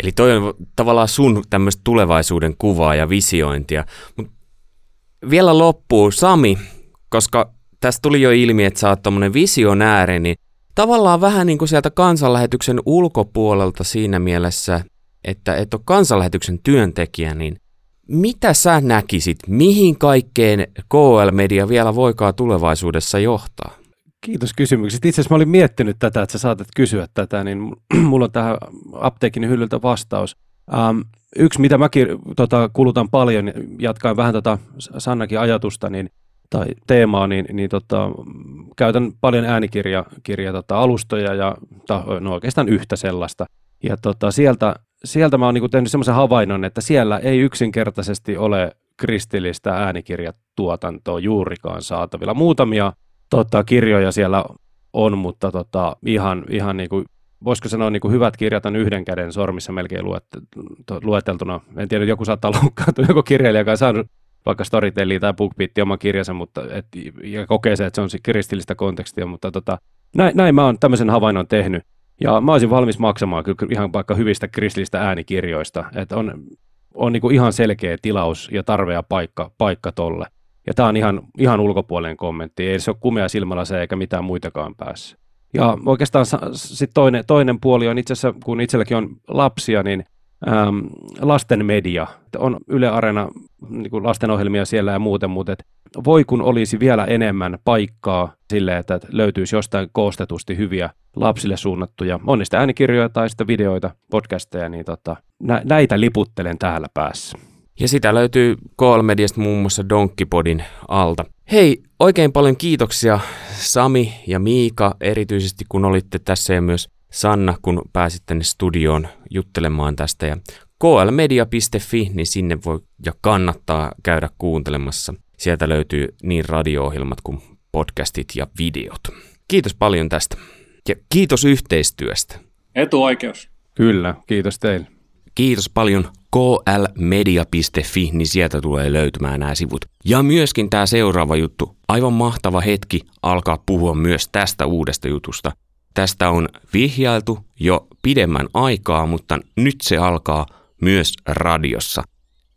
Eli toi on tavallaan sun tämmöistä tulevaisuuden kuvaa ja visiointia. Mut vielä loppuu Sami, koska tästä tuli jo ilmi, että sä oot tommonen visionääri, niin tavallaan vähän niin kuin sieltä kansanlähetyksen ulkopuolelta siinä mielessä, että et ole kansanlähetyksen työntekijä, niin mitä sä näkisit, mihin kaikkeen KL-media vielä voikaa tulevaisuudessa johtaa? Kiitos kysymyksestä. Itse asiassa mä olin miettinyt tätä, että sä saatat kysyä tätä, niin mulla on tähän apteekin hyllyltä vastaus. Um, yksi, mitä mäkin tota, kulutan paljon, jatkaen vähän tota Sannakin ajatusta niin, tai teemaa, niin, niin tota, käytän paljon äänikirja kirja, tota, alustoja ja ta, no oikeastaan yhtä sellaista. Ja tota, sieltä, sieltä mä oon niinku tehnyt semmoisen havainnon, että siellä ei yksinkertaisesti ole kristillistä äänikirjatuotantoa juurikaan saatavilla. Muutamia tota, kirjoja siellä on, mutta tota, ihan, ihan niin kuin, voisiko sanoa niin kuin hyvät kirjat on yhden käden sormissa melkein luet, lueteltuna. En tiedä, joku saattaa loukkaantua, joku kirjailija, joka on saanut vaikka Storytellia tai BookBeat oman kirjansa, mutta et, ja kokee se, että se on kristillistä kontekstia, mutta tota, näin, näin mä oon tämmöisen havainnon tehnyt. Ja mä olisin valmis maksamaan kyllä ihan vaikka hyvistä kristillistä äänikirjoista, että on, on niin kuin ihan selkeä tilaus ja tarve ja paikka, paikka tolle. Ja tämä on ihan, ihan ulkopuolinen kommentti, ei se ole kumea silmällä se eikä mitään muitakaan päässä. Ja oikeastaan sitten toinen, toinen puoli on itse asiassa, kun itselläkin on lapsia, niin äm, lasten media. On Yle Arena niin lastenohjelmia siellä ja muuten, mutta et voi kun olisi vielä enemmän paikkaa sille, että löytyisi jostain koostetusti hyviä lapsille suunnattuja, on niistä äänikirjoja tai sitten videoita, podcasteja, niin tota, nä- näitä liputtelen täällä päässä. Ja sitä löytyy KL-mediasta muun muassa Donkkipodin alta. Hei, oikein paljon kiitoksia Sami ja Miika, erityisesti kun olitte tässä ja myös Sanna, kun pääsit tänne studioon juttelemaan tästä. Ja klmedia.fi, niin sinne voi ja kannattaa käydä kuuntelemassa. Sieltä löytyy niin radio-ohjelmat kuin podcastit ja videot. Kiitos paljon tästä. Ja kiitos yhteistyöstä. Etuoikeus. Kyllä, kiitos teille. Kiitos paljon klmedia.fi, niin sieltä tulee löytymään nämä sivut. Ja myöskin tämä seuraava juttu. Aivan mahtava hetki alkaa puhua myös tästä uudesta jutusta. Tästä on vihjailtu jo pidemmän aikaa, mutta nyt se alkaa myös radiossa.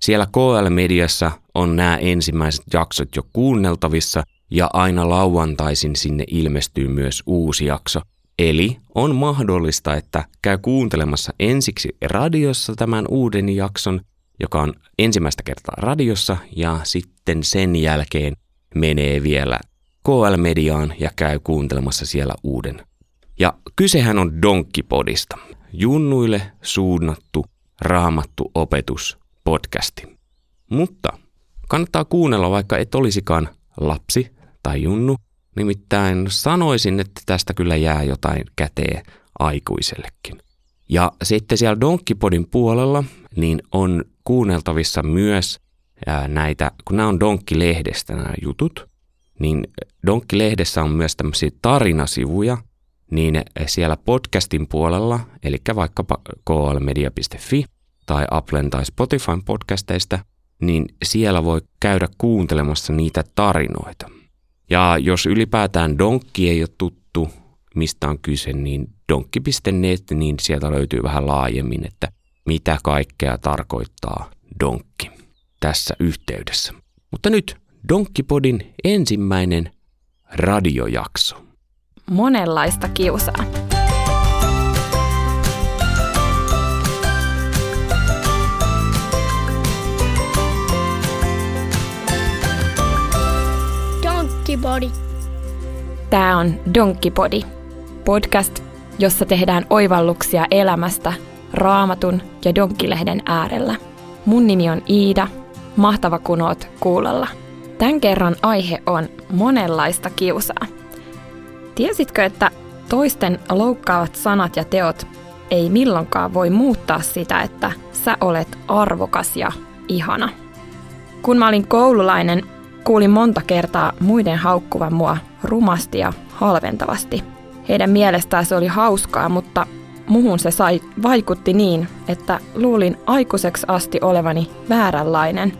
Siellä KL-mediassa on nämä ensimmäiset jaksot jo kuunneltavissa ja aina lauantaisin sinne ilmestyy myös uusi jakso – Eli on mahdollista, että käy kuuntelemassa ensiksi radiossa tämän uuden jakson, joka on ensimmäistä kertaa radiossa, ja sitten sen jälkeen menee vielä KL-mediaan ja käy kuuntelemassa siellä uuden. Ja kysehän on Donkkipodista, junnuille suunnattu raamattu opetus podcasti. Mutta kannattaa kuunnella, vaikka et olisikaan lapsi tai junnu. Nimittäin sanoisin, että tästä kyllä jää jotain käteen aikuisellekin. Ja sitten siellä Donkkipodin puolella niin on kuunneltavissa myös näitä, kun nämä on Donkki-lehdestä nämä jutut, niin Donkki-lehdessä on myös tämmöisiä tarinasivuja, niin siellä podcastin puolella, eli vaikkapa klmedia.fi tai Applen tai Spotifyn podcasteista, niin siellä voi käydä kuuntelemassa niitä tarinoita. Ja jos ylipäätään Donkki ei ole tuttu, mistä on kyse, niin donkki.net, niin sieltä löytyy vähän laajemmin, että mitä kaikkea tarkoittaa donkki tässä yhteydessä. Mutta nyt Donkkipodin ensimmäinen radiojakso. Monenlaista kiusaa. Donkkipodi. Tämä on Donkkipodi, podcast, jossa tehdään oivalluksia elämästä raamatun ja donkkilehden äärellä. Mun nimi on Iida, mahtava kun oot kuulolla. Tämän kerran aihe on monenlaista kiusaa. Tiesitkö, että toisten loukkaavat sanat ja teot ei milloinkaan voi muuttaa sitä, että sä olet arvokas ja ihana? Kun mä olin koululainen, kuulin monta kertaa muiden haukkuvan mua rumasti ja halventavasti. Heidän mielestään se oli hauskaa, mutta muhun se sai, vaikutti niin, että luulin aikuiseksi asti olevani vääränlainen,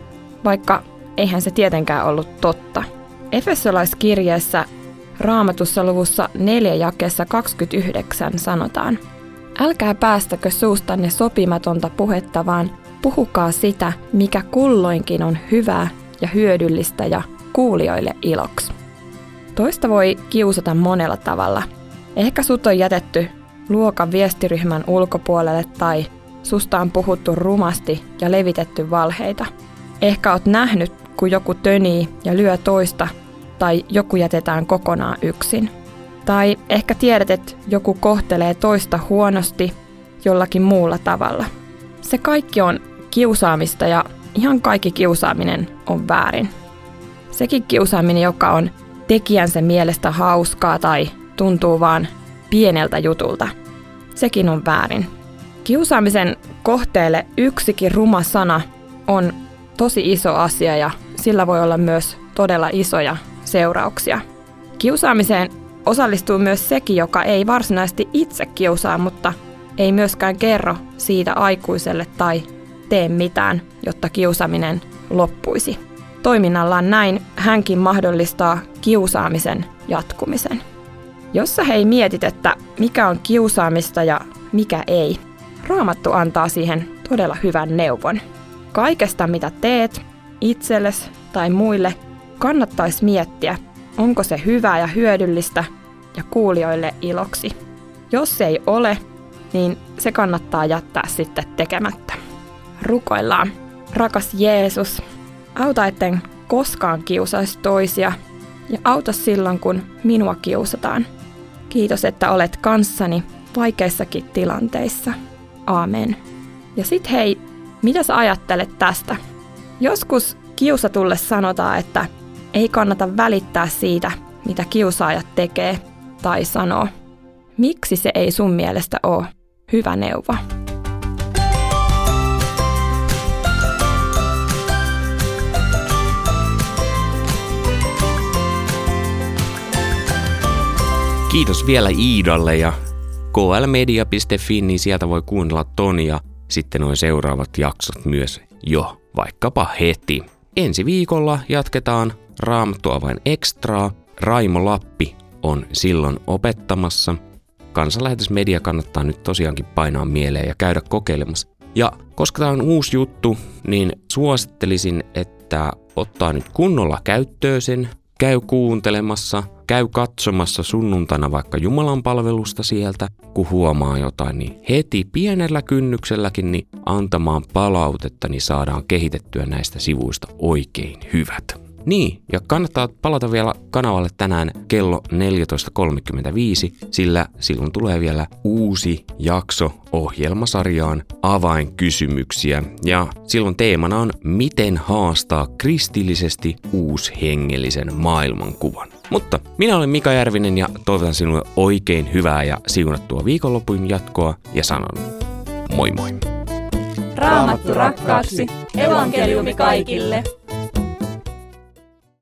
vaikka eihän se tietenkään ollut totta. Efesolaiskirjeessä raamatussa luvussa 4 jakeessa 29 sanotaan, Älkää päästäkö suustanne sopimatonta puhetta, vaan puhukaa sitä, mikä kulloinkin on hyvää ja hyödyllistä ja kuulijoille iloksi. Toista voi kiusata monella tavalla. Ehkä sut on jätetty luokan viestiryhmän ulkopuolelle tai susta on puhuttu rumasti ja levitetty valheita. Ehkä oot nähnyt, kun joku tönii ja lyö toista tai joku jätetään kokonaan yksin. Tai ehkä tiedät, että joku kohtelee toista huonosti jollakin muulla tavalla. Se kaikki on kiusaamista ja ihan kaikki kiusaaminen on väärin. Sekin kiusaaminen, joka on tekijänsä mielestä hauskaa tai tuntuu vaan pieneltä jutulta, sekin on väärin. Kiusaamisen kohteelle yksikin ruma sana on tosi iso asia ja sillä voi olla myös todella isoja seurauksia. Kiusaamiseen osallistuu myös sekin, joka ei varsinaisesti itse kiusaa, mutta ei myöskään kerro siitä aikuiselle tai tee mitään, jotta kiusaaminen loppuisi. Toiminnallaan näin hänkin mahdollistaa kiusaamisen jatkumisen. Jos sä hei mietit, että mikä on kiusaamista ja mikä ei, Raamattu antaa siihen todella hyvän neuvon. Kaikesta mitä teet, itsellesi tai muille, kannattaisi miettiä, onko se hyvää ja hyödyllistä ja kuulijoille iloksi. Jos se ei ole, niin se kannattaa jättää sitten tekemättä. Rukoillaan. Rakas Jeesus, auta etten koskaan kiusaisi toisia ja auta silloin, kun minua kiusataan. Kiitos, että olet kanssani vaikeissakin tilanteissa. Aamen. Ja sit hei, mitä sä ajattelet tästä? Joskus kiusatulle sanotaan, että ei kannata välittää siitä, mitä kiusaajat tekee tai sanoo. Miksi se ei sun mielestä ole hyvä neuvo? Kiitos vielä Iidalle ja klmedia.fi, niin sieltä voi kuunnella Tonia sitten noin seuraavat jaksot myös jo vaikkapa heti. Ensi viikolla jatketaan Raamattua vain ekstraa. Raimo Lappi on silloin opettamassa. Kansanlähetysmedia kannattaa nyt tosiaankin painaa mieleen ja käydä kokeilemassa. Ja koska tämä on uusi juttu, niin suosittelisin, että ottaa nyt kunnolla käyttöön sen, käy kuuntelemassa, käy katsomassa sunnuntaina vaikka Jumalan palvelusta sieltä, kun huomaa jotain, niin heti pienellä kynnykselläkin niin antamaan palautetta, niin saadaan kehitettyä näistä sivuista oikein hyvät. Niin, ja kannattaa palata vielä kanavalle tänään kello 14.35, sillä silloin tulee vielä uusi jakso ohjelmasarjaan avainkysymyksiä. Ja silloin teemana on, miten haastaa kristillisesti uushengellisen maailmankuvan. Mutta minä olen Mika Järvinen ja toivotan sinulle oikein hyvää ja siunattua viikonlopun jatkoa ja sanon moi moi. Raamattu rakkaaksi, evankeliumi kaikille.